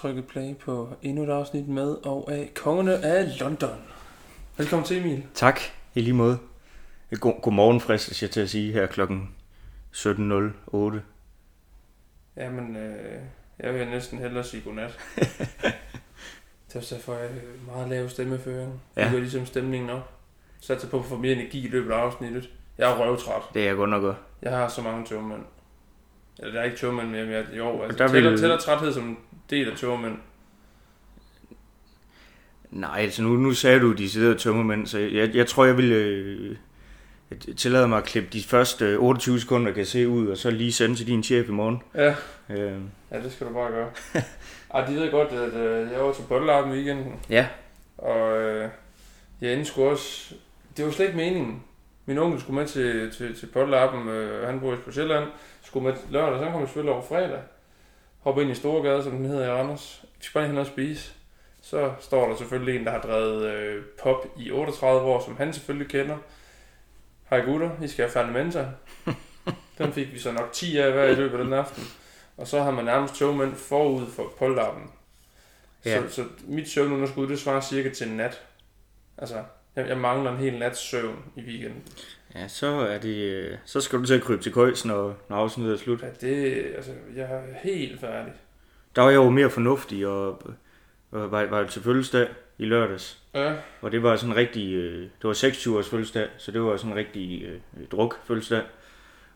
Trykket play på endnu et afsnit med og af Kongerne af London. Velkommen til, Emil. Tak, i lige måde. God, godmorgen, fristes jeg til at sige her klokken 17.08. Jamen, øh, jeg vil næsten hellere sige godnat. det derfor, jeg har meget lav stemmeføring. Ja. Det gør ligesom stemningen op. Satser på at få mere energi i løbet af afsnittet. Jeg er røvtræt. Det er jeg godt nok godt. Jeg har så mange tøvmænd. Eller der er ikke tøvmænd mere, men jeg, jo, altså, der der tæller, vil- tæller træthed som del af tøvmænd. Nej, altså nu, nu sagde du, de sidder tømmermænd, så jeg, jeg tror, jeg vil øh, jeg tillader mig at klippe de første øh, 28 sekunder, kan se ud, og så lige sende til din chef i morgen. Ja. Øh, Ja, det skal du bare gøre. Ej, de ved godt, at øh, jeg var til Bottelappen i weekenden. ja, Og øh, jeg sgu også... Det var slet ikke meningen. Min onkel skulle med til, til, til Pottelappen. Øh, han bor på Sjælland. Skulle med lørdag, så kom jeg selvfølgelig over fredag. Hoppe ind i Storegade, som den hedder i Randers. Vi skal bare hen og spise. Så står der selvfølgelig en, der har drevet øh, pop i 38 år, som han selvfølgelig kender. Hej gutter, I skal have Fernamenta. Den fik vi så nok 10 af hver i løbet af den aften. Og så har man nærmest togmænd forud for Pottelappen. Ja. Så, så mit søvnunderskud, det svarer cirka til en nat. Altså, jeg, jeg mangler en hel nats søvn i weekenden. ja så, er det, øh, så skal du til at krybe til køjs, når, når afsnittet er slut. Ja, det, altså, jeg er helt færdig. Der var jeg jo mere fornuftig, og, og var, var til fødselsdag i lørdags. Ja, Og det var sådan en rigtig, øh, det var 26 års fødselsdag, så det var sådan en rigtig øh, druk fødselsdag.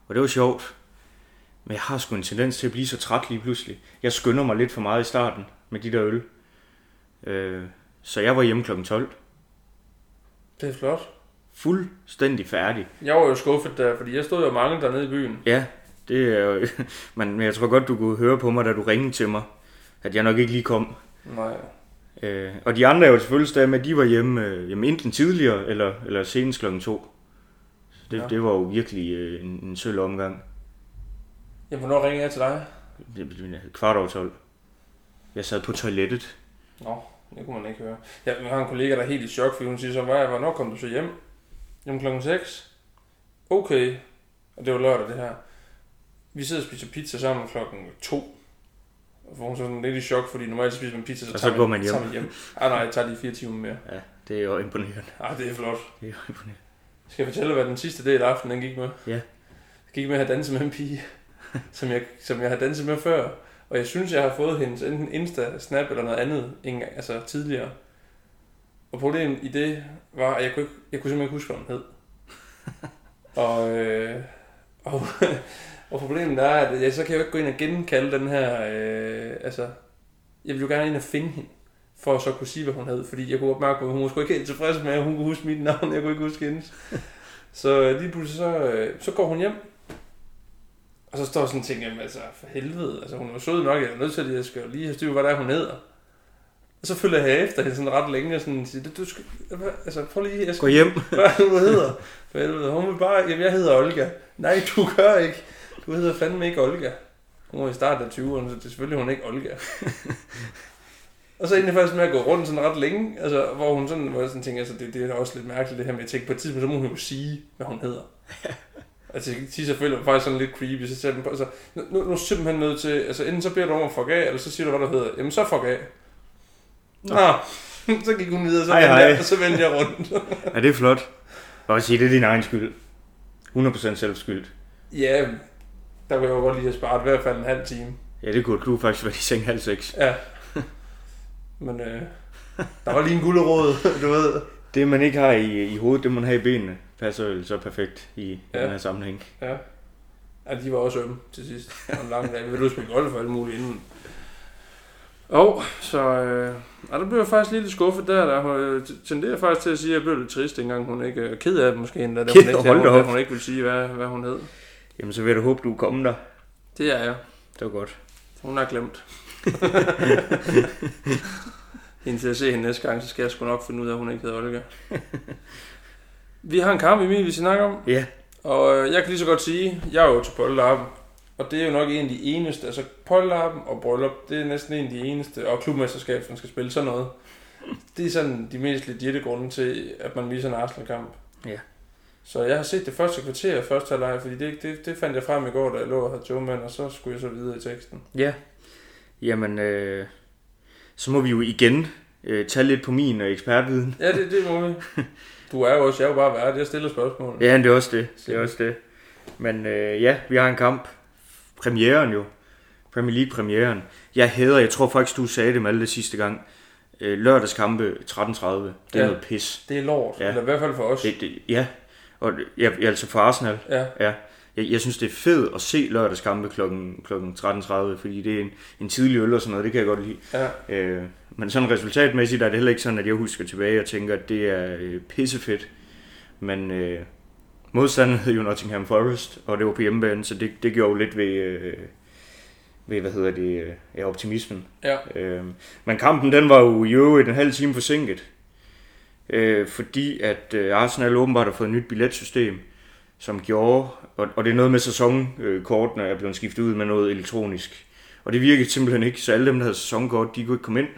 Og det var sjovt. Men jeg har sgu en tendens til at blive så træt lige pludselig. Jeg skynder mig lidt for meget i starten med de der øl. Øh, så jeg var hjemme kl. 12. det er flot. Fuldstændig færdig. Jeg var jo skuffet der, fordi jeg stod jo mange dernede i byen. Ja, det er jo... Men jeg tror godt, du kunne høre på mig, da du ringede til mig, at jeg nok ikke lige kom. Nej. Øh, og de andre er jo til fødselsdag med, de var hjemme, øh, hjemme enten tidligere, eller, eller senest klokken to. Så det, Ja. det var jo virkelig øh, en, en sølv omgang. Jamen, hvornår ringer jeg til dig? Det blev kvart over 12. Jeg sad på toilettet. Nå, det kunne man ikke høre. Jeg har en kollega, der er helt i chok, fordi hun siger så, "Hvad- hvornår kom du så hjem? Jamen klokken 6. Okay. Og det var lørdag det her. Vi sidder og spiser pizza sammen klokken 2. Hvor hun sådan lidt i chok, fordi normalt spiser man pizza, så, Og så tager går man hjem. Tager man hjem. Ah, nej, jeg tager lige fire timer mere. Ja, det er jo imponerende. Ah, det er flot. Det er jo imponerende. Skal jeg fortælle, hvad den sidste del af aftenen den gik med? Ja. Jeg gik med at have danset med en pige, som jeg, som jeg har danset med før. Og jeg synes, jeg har fået hendes enten Insta, Snap eller noget andet en gang, altså tidligere. Og problemet i det var, at jeg kunne, ikke, jeg kunne simpelthen ikke huske, hvad hun hed. og, øh, og, og problemet er, at jeg, så kan jeg jo ikke gå ind og genkalde den her... Øh, altså, jeg ville jo gerne ind og finde hende for at så kunne sige, hvad hun hed. Fordi jeg kunne godt mærke, at hun var sgu ikke helt tilfreds med, at hun kunne huske mit navn. Jeg kunne ikke huske hendes. Så øh, lige pludselig så, øh, så går hun hjem. Og så står jeg sådan og tænker, jamen altså for helvede, altså hun er jo sød nok, jeg er nødt til, at jeg skal lige have styr hvad der er, hun hedder. Og så følger jeg efter hende sådan ret længe og sådan siger, du skal, altså prøv lige, jeg skal, Gå hjem. hvad er det, du hedder? For helvede, hun vil bare, jamen jeg hedder Olga. Nej, du gør ikke. Du hedder fandme ikke Olga. Hun var i starten af 20'erne, så det er selvfølgelig hun ikke Olga. og så endte faktisk med at gå rundt sådan ret længe, altså, hvor hun sådan, hvor jeg sådan tænker, altså, det, det er da også lidt mærkeligt det her med at tænke, på et tidspunkt, så må hun jo sige, hvad hun hedder. altså, jeg siger selvfølgelig var faktisk sådan lidt creepy, så sagde jeg, altså, nu, nu er du simpelthen nødt til, altså, enten så beder du om at fuck af, eller så siger du, hvad du hedder. Jamen, så fuck af. Nå. så gik hun videre, så, Hej, hej. jeg, og så vendte jeg rundt. Ja, det er flot. Og sige, det er din egen skyld. 100% selvskyld. Ja, der kunne jeg jo godt lige have sparet i hvert fald en halv time. Ja, det kunne du faktisk være i seng halv seks. Ja. Men øh, der var lige en gulderod, du ved. Det, man ikke har i, i hovedet, det man have i benene. Passer jo så perfekt i Ja. den her sammenhæng. Ja. ja, de var også ømme til sidst. Var en lang dag. Vi ville spille golf og alt muligt inden. Og så øh, ja, der blev jeg faktisk lidt skuffet der. Der øh, tenderer faktisk til at sige, at jeg blev lidt trist, dengang hun ikke... Øh, ked af det måske endda, da hun ikke, hun, op. hun ikke ville sige, hvad, hvad hun hed. Jamen, så vil jeg da håbe, du er kommet der. Det er jeg. Det var godt. Hun har glemt. Indtil jeg ser hende næste gang, så skal jeg sgu nok finde ud af, at hun ikke hedder Olga. Vi har en kamp, Emil, vi skal snakke om. Ja, Og øh, jeg kan lige så godt sige, jeg er jo til Polterappen. Og det er jo nok en af de eneste, altså Polterappen og Bryllup, det er næsten en af de eneste, og klubmesterskab, som skal spille sådan noget. Det er sådan de mest legitime grunde til, at man viser en Arsenal-kamp. Ja. Så jeg har set det første kvarter af første halvleg, fordi det, det, det fandt jeg frem i går, da jeg lå og havde togmand, og så skulle jeg så videre i teksten. Ja. Jamen, øh, så må vi jo igen øh, tage lidt på min øh, ekspertviden. Ja, det, det må vi. Du er jo også, jeg er jo bare vært, jeg stiller spørgsmål. Ja, det er også det. Det er også det. Men øh, ja, vi har en kamp. Premieren jo. Premier League premieren. Jeg hader, jeg tror faktisk, du sagde det med alle det sidste gang. Øh, lørdagskampe 13.30. Det er Ja. noget pis. Det er lort, Ja. eller i hvert fald for os. Det, det, ja, og ja, altså for Arsenal. Ja, Ja. Jeg, jeg synes, det er fedt at se lørdagskampe kl. kl. 13.30, fordi det er en, en tidlig øl og sådan noget, det kan jeg godt lide. ja. Øh, men sådan resultatmæssigt er det heller ikke sådan, at jeg husker tilbage og tænker, at det er øh, pissefedt. Men øh, modstanderen hed jo Nottingham Forest, og det var på hjemmebane, så det, det gjorde jo lidt ved, øh, ved hvad hedder det, øh, ja, optimismen. Ja, Øh, men kampen, den var jo i øvrigt en halv time forsinket. Øh, fordi at øh, Arsenal åbenbart har fået et nyt billetsystem, som gjorde, og, og det er noget med sæsonkortene er blevet skiftet ud med noget elektronisk. Og det virkede simpelthen ikke, så alle dem, der havde sæsonkort, de kunne ikke komme ind.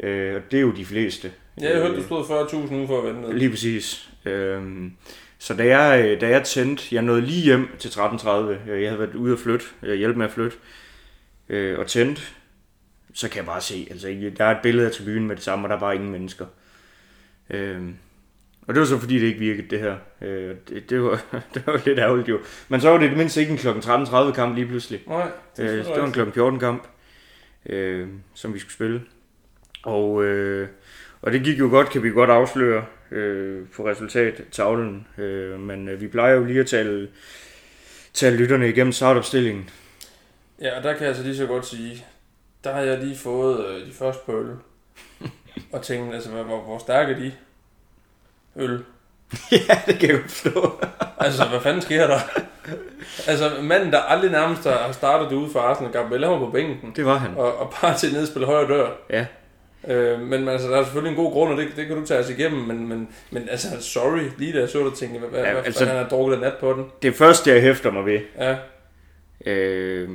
Øh, og det er jo de fleste. ja jeg hørte, du stod 40.000 ude for at vente. Lige præcis. Øhm, så da jeg, øh, da jeg tændte, jeg nåede lige hjem til 13.30, øh, jeg havde været ude at flytte, øh, hjælpe med at flytte, øh, og tændte, så kan jeg bare se, altså der er et billede af tribunen med det samme, og der er bare ingen mennesker. Øhm, og det var så fordi, det ikke virkede det her. Øh, det, det, var, det var lidt ærgerligt jo. Men så var det det mindste ikke en kl. 13.30 kamp lige pludselig. Nej, det, Øh, det var en kl. 14 kamp, øh, som vi skulle spille. Og, øh, og det gik jo godt, kan vi godt afsløre øh, på resultattavlen. Øh, men øh, vi plejer jo lige at tale, tale lytterne igennem startopstillingen. Ja, og der kan jeg altså lige så godt sige, der har jeg lige fået øh, de første på øl. og tænkt, altså, hvor, hvor, hvor stærke de? Øl. ja, det kan jeg godt forstå. Altså, hvad fanden sker der? altså, manden, der aldrig nærmest har startet ude for Arsenal, Gabriel, han var på bænken. Det var han. Og, og bare til ned og spille højre dør. Ja. Øh, men altså, der er selvfølgelig en god grund, og det, det kan du tage os igennem, men, men, men altså, sorry, lige da jeg så det, tænkte jeg, hvad, Ja, hvad altså- han har drukket af nat på den. Det første, jeg hæfter mig ved, Ja, øh,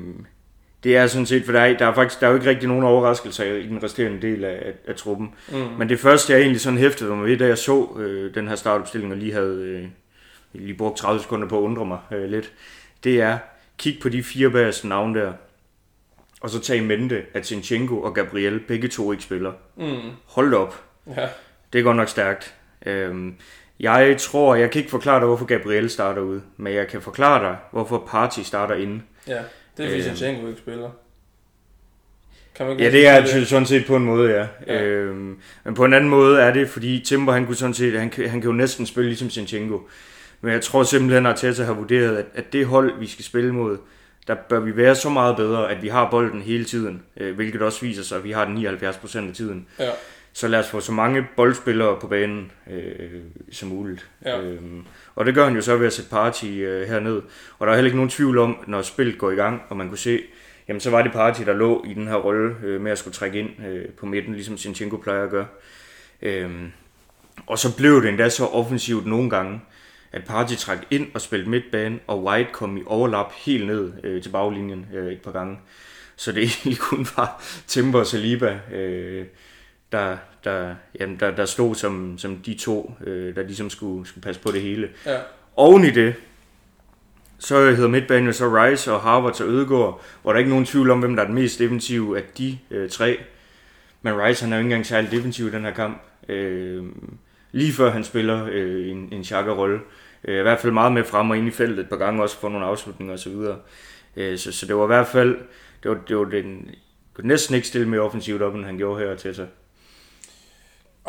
det er sådan set, for der er, der er faktisk der er jo ikke rigtig nogen overraskelser i den resterende del af, af, af truppen. mm. Men det første, jeg egentlig sådan hæftede mig ved, da jeg så øh, den her startopstilling, og lige havde øh, lige brugt 30 sekunder på at undre mig øh, lidt, det er, kig på de fire bagerste navne der, og så tag i mente, at Sinchenko og Gabriel begge to ikke spiller. Mm. Hold op. Ja, Det er godt nok stærkt. Øhm, jeg tror, jeg kan ikke forklare dig, hvorfor Gabriel starter ude, men jeg kan forklare dig, hvorfor Party starter inde. ja. Det er fordi, Øh. Sinchenko ikke spiller. Kan man ikke Ja, det er altså sådan set på en måde, ja. Ja. Øhm, men på en anden måde er det, fordi Timber, han kunne sådan set, han, han kan jo næsten spille ligesom Sinchenko. Men jeg tror simpelthen, at Arteta har vurderet, at, at det hold, vi skal spille mod, der bør vi være så meget bedre, at vi har bolden hele tiden, øh, hvilket også viser sig, at vi har den 79% af tiden. Ja. Så lad os få så mange boldspillere på banen øh, som muligt. Ja. Øhm, og det gør han jo så ved at sætte party øh, herned. Og der er heller ikke nogen tvivl om, når spillet går i gang, og man kunne se, jamen så var det party, der lå i den her rolle øh, med at skulle trække ind øh, på midten, ligesom Sinchenko plejer at gøre. Øhm, og så blev det endda så offensivt nogle gange, at Party trak ind og spillede midtbane, og White kom i overlap helt ned øh, til baglinjen øh, et par gange. Så det egentlig kun var Timber og Saliba, øh, der, der, jamen, der, der stod som, som de to, øh, der ligesom skulle, skulle passe på det hele. Ja, Oven i det, så hedder midtbanen jo så Rice og Harvard og Ødegaard, hvor der er ikke nogen tvivl om, hvem der er den mest defensive af de øh, tre. Men Rice han er jo ikke engang særlig defensiv i den her kamp. Øh, lige før han spiller øh, en, en chakra-rolle. Øh, I hvert fald meget med frem og ind i feltet et par gange også for nogle afslutninger osv. Øh, så, så det var i hvert fald, det var, det var den, kunne næsten ikke stille mere offensivt op, end han gjorde her til sig.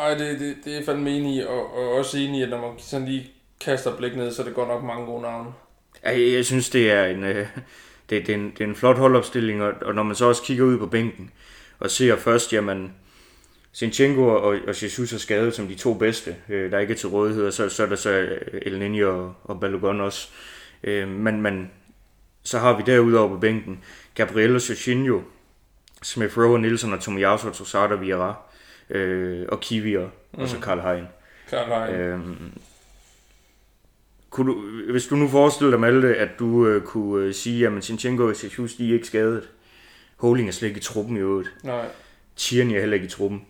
Ej, det, det, det er fandme enig i, og, og også enig i, at når man sådan lige kaster blik ned, så er det godt nok mange gode navne. Jeg, jeg synes, det er en, øh, det, det, er en, det er en flot holdopstilling, og, og når man så også kigger ud på bænken, og ser først, jamen, Sinchenko og, og Jesus er skadet som de to bedste, øh, der ikke er til rådighed, og så, så er der så øh, El Nini og, og Balogun også. Øh, men, men så har vi derudover på bænken Gabriel og Jorginho, Smith Rowe, Nielsen og Tomiyasu og Tosada Vieira, øh, og Kivier, mm. og så Karl Hein. Klart nej. Øhm, kunne du, hvis du nu forestiller dig, Malte, at du øh, kunne øh, sige, at Sinchenko og Jesus, de er ikke skadet. Holding er slet ikke i truppen i øvrigt. Nej. Tierney er heller ikke i truppen.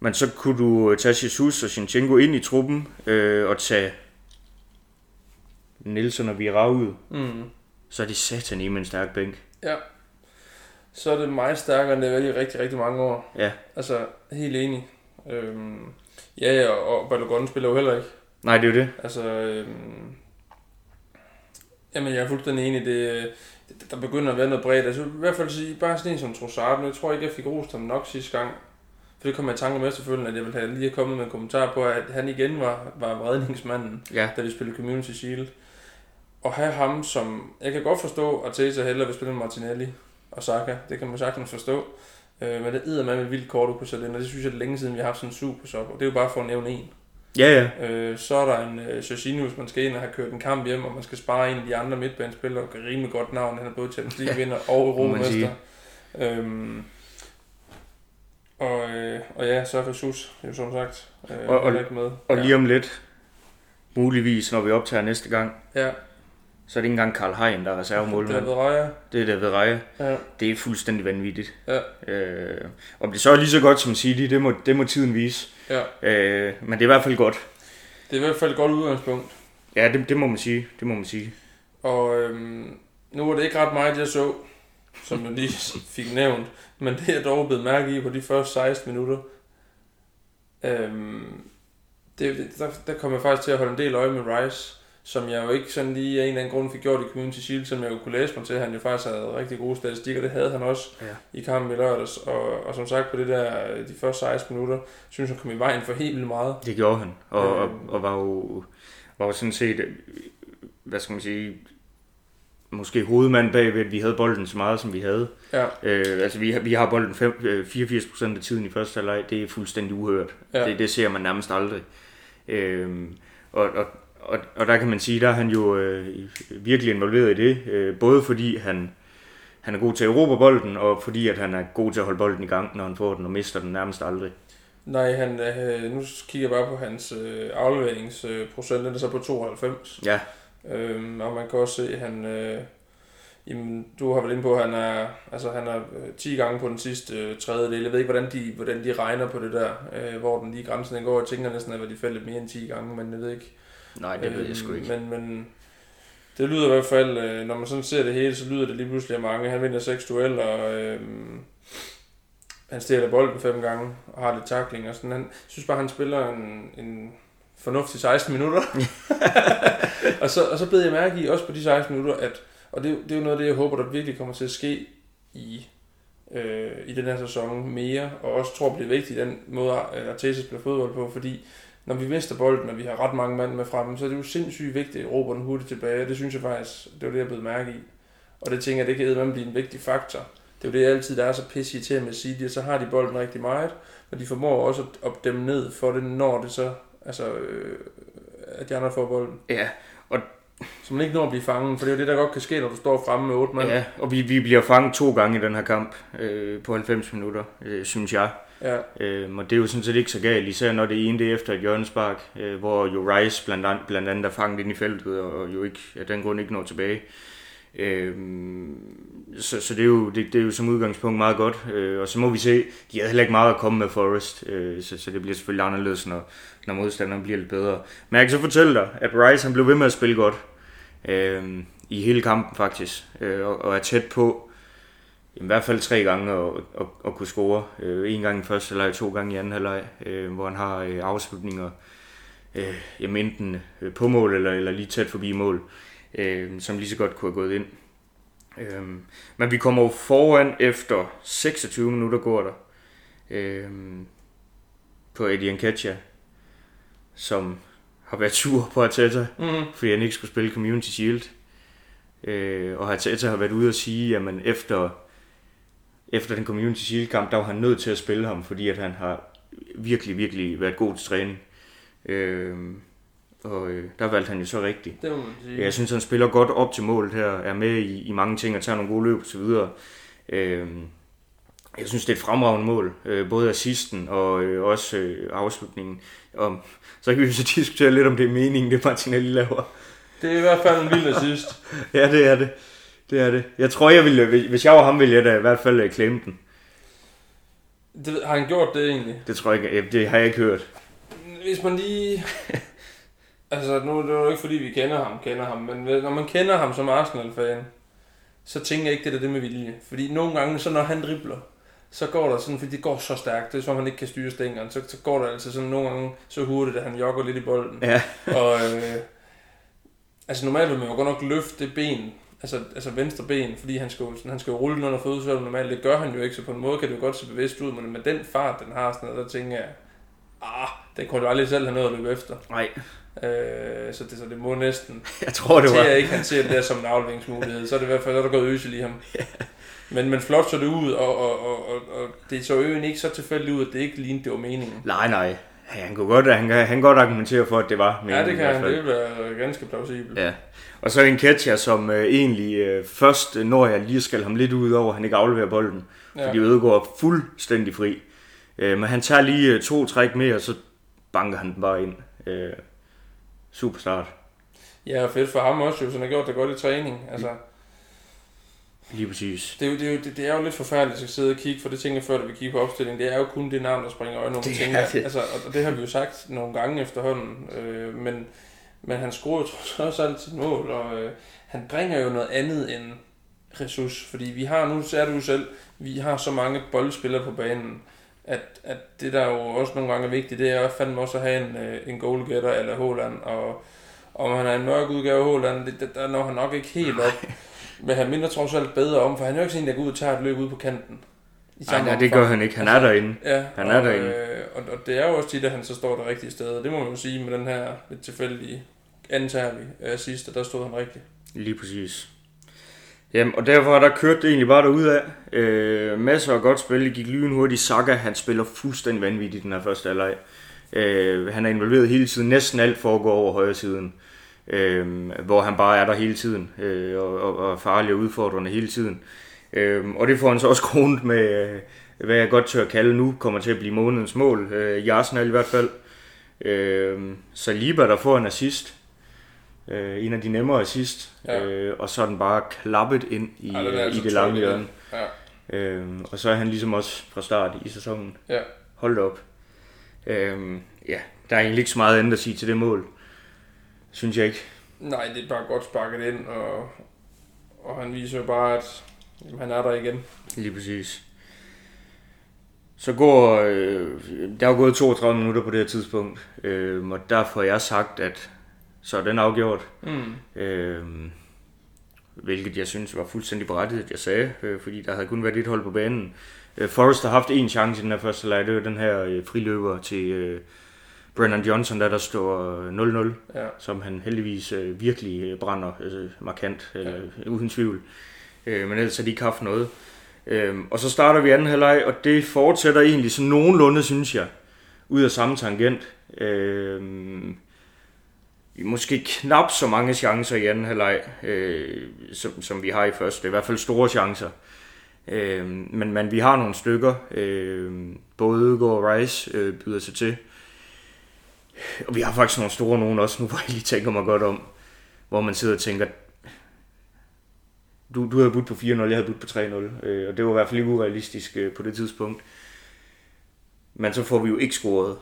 Men så kunne du øh, tage Jesus og Sinchenko ind i truppen, øh, og tage Nielsen og Vieira ud. Mm. Så er det satan i med en stærk bænk. Ja. Så er det meget stærkere, end det har været i rigtig, rigtig mange år. Ja. Altså, helt enig. Øhm, ja, og, og Balogun spiller jo heller ikke. Nej, det er jo det. Altså, øhm, jamen jeg er fuldstændig enig, det, det, der begynder at være noget bredt. Altså, i hvert fald sige, bare sådan en som Trossard, jeg tror ikke, jeg fik rost ham nok sidste gang. For det kom jeg i tanke om efterfølgende, at jeg ville have lige kommet med en kommentar på, at han igen var, var redningsmanden, Ja. da vi spillede Community Shield. Og have ham som... Jeg kan godt forstå, at Tesa hellere vil spille med Martinelli og Saka. Det kan man sagtens forstå. Øh, men det er med et vildt kort, du kunne sætte ind, og det synes jeg, det er længe siden, vi har haft sådan en super shop. Og det er jo bare for at nævne en. Ja, ja. Øh, så er der en øh, hvis man skal ind og have kørt en kamp hjem, og man skal spare en af de andre midtbanespillere, og rimelig godt navn. Han er både Champions League vinder og man Europamester. Øhm, og, øh, og ja, så er Jesus jo som sagt øh, Og- og- ikke med. Og ja. lige om lidt, muligvis, når vi optager næste gang, Ja, så er det ikke engang Karl Hein, der er reservemålmand. David Raya. Det er David Raja. Ja, Det er fuldstændig vanvittigt. Ja. Øh, om det så er lige så godt som City, det må, det må tiden vise. ja. Øh, men det er i hvert fald godt. Det er i hvert fald et godt udgangspunkt. Ja, det, det må man sige. Det må man sige. Og øhm, nu var det ikke ret meget, jeg så, som jeg lige fik nævnt. Men det er dog blevet mærke i på de første 16 minutter. Øhm, det, det, der, der kom jeg faktisk til at holde en del øje med Rice, som jeg jo ikke sådan lige af en eller anden grund fik gjort i Community Shield, som jeg jo kunne læse mig til. Han jo faktisk havde rigtig gode statistikker, det havde han også Ja. i kampen i lørdags. Og, og som sagt på det der, de første 16 minutter, synes jeg kom i vejen for helt vildt meget. Det gjorde han. Og, og, Øhm. og var, jo, var jo sådan set, øh, hvad skal man sige, måske hovedmand bagved, at vi havde bolden så meget, som vi havde. Ja, Øh, altså, vi, har- vi har bolden fem, øh, 84% af tiden i første halvleg. Det er fuldstændig uhørt. ja. Det, det ser man nærmest aldrig. Øhm, og, og, og, og der kan man sige, der er han jo øh, virkelig involveret i det. Øh, både fordi han, han er god til at erobre bolden, og fordi at han er god til at holde bolden i gang, når han får den, og mister den nærmest aldrig. Nej, han, øh, nu kigger jeg bare på hans øh, afleveringsprocent, den er så på 92. Ja, Øhm, og man kan også se, at han, øh, jamen, du har været inde på, at han er, altså, han er øh, 10 gange på den sidste øh, tredjedel. Jeg ved ikke, hvordan de, hvordan de regner på det der, øh, hvor den lige grænsen den går. Jeg tænker næsten, at de faldt lidt mere end 10 gange, men jeg ved ikke. Nej, det ved jeg sgu Øhm, ikke. Men, men det lyder i hvert fald, øh, når man sådan ser det hele, så lyder det lige pludselig af mange. Han vinder 6 dueller, og øh, han stjæler bolden fem gange, og har lidt takling og sådan. Han jeg synes bare, han spiller en, en fornuftig 16 minutter. og, så, og så bed jeg mærke i, også på de 16 minutter, at, og det, er jo- det er jo noget af det, jeg håber, der virkelig kommer til at ske i, øh, i den her sæson mere, og også tror bliver vigtigt den måde, at Arteta spiller fodbold på, fordi når vi mister bolden, og vi har ret mange mand med fremme, så er det jo sindssygt vigtigt at råbe den hurtigt tilbage, og det synes jeg faktisk, det var det, jeg blev mærke i. Og det tænker jeg, det kan eddermame blive en vigtig faktor. Det er jo det altid, der er så pisse til med City, og så har de bolden rigtig meget, og de formår også at opdæmme ned for det, når det så, altså, øh, at de andre får bolden. Ja, Så man ikke når at blive fanget, for det er jo det, der godt kan ske, når du står fremme med otte mand. ja og vi, vi bliver fanget to gange i den her kamp øh, på 90 minutter, øh, synes jeg ja. Øhm, og det er jo sådan set ikke så galt, især når det ene det er efter et hjørnespark, øh, hvor jo Rice blandt, andet, blandt andet er fanget ind i feltet, og jo ikke, af den grund ikke når tilbage. Øhm, så, så det, er jo, det, det er jo som udgangspunkt meget godt, øh, og så må vi se, de havde heller ikke meget at komme med Forrest, øh, så, så det bliver selvfølgelig anderledes, når, når modstanderen bliver lidt bedre. Men jeg kan så fortælle dig, at Rice han blev ved med at spille godt øh, i hele kampen faktisk, øh, og, og er tæt på, i hvert fald tre gange at, at, at kunne score. Øh, en gang i første halvleg, to gange i anden halvleg, øh, hvor han har øh, afslutninger øh, jamen enten øh, på mål eller, eller lige tæt forbi mål, øh, som lige så godt kunne have gået ind. Øh, men vi kommer foran efter 26 minutter går der øh, på Eddie Nketiah, som har været sur på Arteta, Mm-hmm. fordi han ikke skulle spille Community Shield. Øh, og Arteta har været ude og sige, at efter, efter den Community Shield kamp, der var han nødt til at spille ham, fordi at han har virkelig, virkelig været god til træning. Øh, og øh, der valgte han jo så rigtigt. Det må man sige. Jeg synes, han spiller godt op til målet her, er med i, i mange ting og tager nogle gode løb osv. Øh, jeg synes, det er et fremragende mål. Øh, både assisten og øh, også øh, afslutningen. Og, så kan vi så diskutere lidt, om det er meningen, det Martinelli laver. Det er i hvert fald en vild assist. Ja, det er det. Det er det. Jeg tror, jeg ville, hvis jeg var ham, ville jeg da i hvert fald øh, klemme den. Det, har han gjort det egentlig? Det tror jeg ikke. ja, Det har jeg ikke hørt. Hvis man lige... altså, nu det er det jo ikke fordi, vi kender ham, kender ham, men når man kender ham som Arsenal-fan, så tænker jeg ikke, det er det med vilje. Fordi nogle gange, så når han dribler, så går der sådan, fordi det går så stærkt, det er som han ikke kan styre stængeren, så, så går der altså sådan nogle gange så hurtigt, at han jogger lidt i bolden. Ja. Og øh, altså normalt vil man jo godt nok løfte det ben, altså, altså venstre ben, fordi han skal, sådan, han skal jo rulle den under fødselsøvlen normalt. Det gør han jo ikke, så på en måde kan det jo godt se bevidst ud, men med den fart, den har, sådan noget, der tænker jeg, ah, den kunne du aldrig selv have noget at løbe efter. Nej, Øh, så, det, så det må næsten jeg tror, det til var... at ikke han ser det der som en afleveringsmulighed, så er det i hvert fald, så er der gået øsel i ham. Men, men flot så det ud, og, og, og, og, og det så øen ikke så tilfældigt ud, at det ikke lignede, det var meningen. Nej, nej. Ja, han kunne godt, han han kan godt argumentere for, at det var Ja, meningen det kan han. Det vil være ganske plausibelt. Ja. Og så en Ketcher, som øh, egentlig øh, først øh, når jeg lige skal ham lidt ud over, han ikke afleverer bolden. Ja. Fordi Ødegaard er fuldstændig fri. Øh, men han tager lige øh, to træk mere, og så banker han den bare ind. Øh, super start. Ja, fedt for ham også, jo, så han har gjort det godt i træning. Altså, Lige præcis. det, er jo, det, er jo, det, det er jo lidt forfærdeligt at sidde og kigge, for det tænker jeg før, da vi kigger på opstillingen. Det er jo kun det navn, der springer øjnene, er det. Altså, og det har vi jo sagt nogle gange efterhånden. Øh, men, men han scorer jo trods alt sit mål, og øh, han bringer jo noget andet end ressource. Fordi vi har, nu ser du jo selv, vi har så mange boldspillere på banen, at, at det der jo også nogle gange er vigtigt, det er fandme også at have en, øh, en goalgetter eller Håland, og om han er en mørk udgave af Håland, det, der når han nok ikke helt op. Men han minder trods alt bedre om, for han er jo ikke sådan en, der går ud og tager et løb ud på kanten. Nej, nej, det gør han ikke. Han er derinde. Ja, Han er og, derinde. Øh, og, og, det er jo også tit, at han så står det rigtige sted. Det må man jo sige med den her lidt tilfældige, antager vi, assist, og der stod han rigtigt. Lige præcis. Jamen, og derfor har der kørt det egentlig bare derudad. Øh, masser af godt spil. Det gik lynhurtigt. Saka, han spiller fuldstændig vanvittigt den her første halvleg. Øh, han er involveret hele tiden. Næsten alt foregår over højre siden. Øh, hvor han bare er der hele tiden. Øh, og, og, og farlig og udfordrende hele tiden. Øh, og det får han så også kronet med, øh, hvad jeg godt tør at kalde nu, kommer til at blive månedens mål. Øh, I Arsenal i hvert fald. Øh, Saliba, der får en assist. Øh, en af de nemmere assist. Ja. Øh, og så er den bare klappet ind i, Ja, ja, altså i det lange hjørne. Ja. Øh, og så er han ligesom også fra start i sæsonen. Ja. Hold op. Øh, ja, der er egentlig ikke så meget andet at sige til det mål. Synes jeg ikke. Nej, det er bare godt sparket ind, og, og han viser jo bare, at jamen, han er der igen. Lige præcis. Så går, øh, der er jo gået 32 minutter på det her tidspunkt, øh, og der får jeg sagt, at så er den afgjort. Mm. Øh, hvilket jeg synes var fuldstændig berettiget, at jeg sagde, øh, fordi der havde kun været et hold på banen. Øh, Forrest har haft en chance i den her første leg, det var den her øh, friløber til øh, Brennan Johnson, der der står øh, 0-0, Ja. som han heldigvis øh, virkelig øh, brænder øh, markant, eller ja. uden tvivl. Øh, men ellers har de ikke haft noget. Øh, og så starter vi anden halvleg, og det fortsætter egentlig sådan nogenlunde, synes jeg, ud af samme tangent. Øh, måske knap så mange chancer i anden halvleg, øh, som, som vi har i første. I hvert fald store chancer. Øh, men, men vi har nogle stykker. Øh, både Ødegaard og Rice øh, byder sig til. Og vi har faktisk nogle store nogen også, nu hvor jeg lige tænker mig godt om. Hvor man sidder og tænker, du, du havde budt på 4-0, jeg havde budt på 3-0. Øh, og det var i hvert fald ikke urealistisk øh, på det tidspunkt. Men så får vi jo ikke scoret.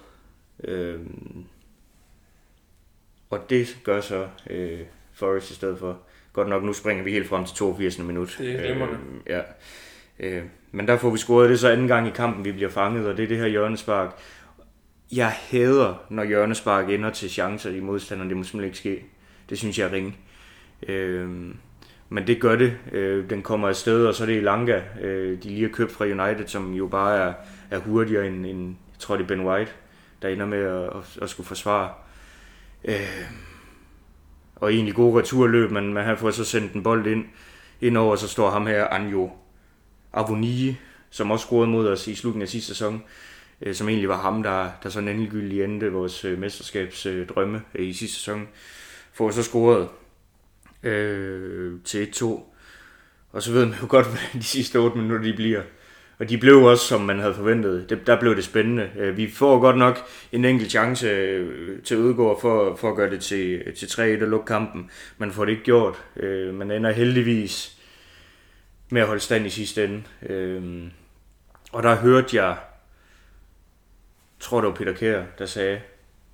Øh, og det gør så øh, Forrest i stedet for. Godt nok, nu springer vi helt frem til 82. minut. Det er. Øh, ja. Øh, men der får vi scoret det er så anden gang i kampen, vi bliver fanget, og det er det her hjørnespark. Jeg hader, når hjørnespark ender til chancer i modstanderen. Det må simpelthen ikke ske. Det synes jeg er ringe. Øh, men det gør det. Øh, den kommer afsted, og så er det Elanga, øh, de lige har købt fra United, som jo bare er, er hurtigere end, end, jeg tror det er Ben White, der ender med at, at, at skulle forsvare. Øh, og egentlig gode returløb, men man har fået så sendt en bold ind, indover, så står ham her, Anjo Avonie, som også scorede mod os i slutningen af sidste sæson, øh, som egentlig var ham, der, der sådan endegyldigt endte vores øh, mesterskabsdrømme øh, i sidste sæson, får så scoret øh, til 1-2. Og så ved man jo godt, hvordan de sidste 8 minutter de bliver. Og de blev også, som man havde forventet. Det, der blev det spændende. Øh, Vi får godt nok en enkelt chance øh, til Ødegård for, for at gøre det til, til 3-1 og lukke kampen. Man får det ikke gjort. Øh, Man ender heldigvis med at holde stand i sidste ende. Øh, Og der hørte jeg, tror det var Peter Kjær, der sagde,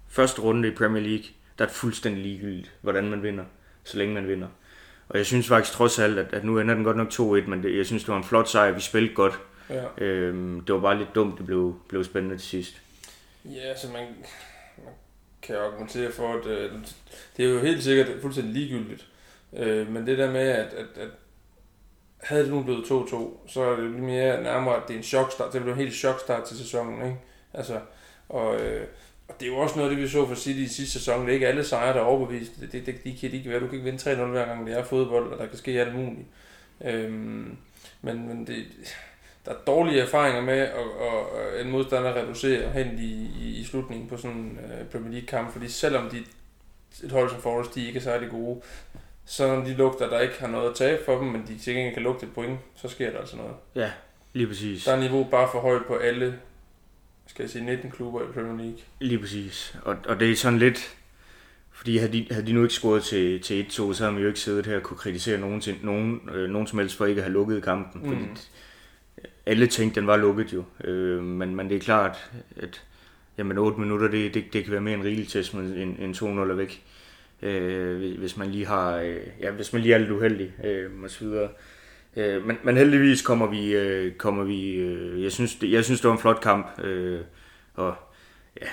første runde i Premier League, der er det fuldstændig ligegyldigt, hvordan man vinder, så længe man vinder. Og jeg synes faktisk trods alt, at, at nu ender den godt nok 2-1, men det, jeg synes, det var en flot sejr. Vi spillede godt. Ja. Øhm, det var bare lidt dumt, det blev, blev spændende til sidst. Ja, så man, man kan argumentere for, at øh, det er jo helt sikkert fuldstændig ligegyldigt. Øh, men det der med, at, at, at havde det nu blevet 2-2, så er det lidt mere nærmere, at det er en chokstart. Det blev en helt chokstart til sæsonen, ikke? Altså, og, øh, og det er jo også noget det, vi så for City i sidste sæson. Det er ikke alle sejre, der er overbevist. Det, det, det, de kan de ikke være. Du kan ikke vinde 3-0 hver gang det er fodbold, og der kan ske alt muligt. Øhm, men, men det, der er dårlige erfaringer med at, at, at en modstander reducerer hen i, i, i slutningen på sådan en uh, Premier League kamp, fordi selvom de, et hold som Forrest, de ikke er særlig gode, så når de lugter, der ikke har noget at tabe for dem, men de til gengæld kan lugte et point, så sker der altså noget. Ja, lige præcis. Der er niveau bare for højt på alle, skal jeg sige, 19 klubber i Premier League. Lige præcis. Og, og det er sådan lidt, fordi havde de, havde de nu ikke scoret til, til 1-2, så havde vi jo ikke siddet her og kunne kritisere nogen, til, nogen, øh, nogen som helst for ikke at have lukket kampen. Mm. Fordi alle tænkte, den var lukket jo. Øh, men, men det er klart, at jamen 8 minutter, det, det, det kan være mere en rigelig test, med en, en 2-0 er væk. Øh, hvis man lige har, øh, ja, hvis man lige er lidt uheldig, øh, og så videre. Øh, men, men heldigvis kommer vi, øh, kommer vi øh, jeg, synes, det, jeg synes, det var en flot kamp, øh, og ja,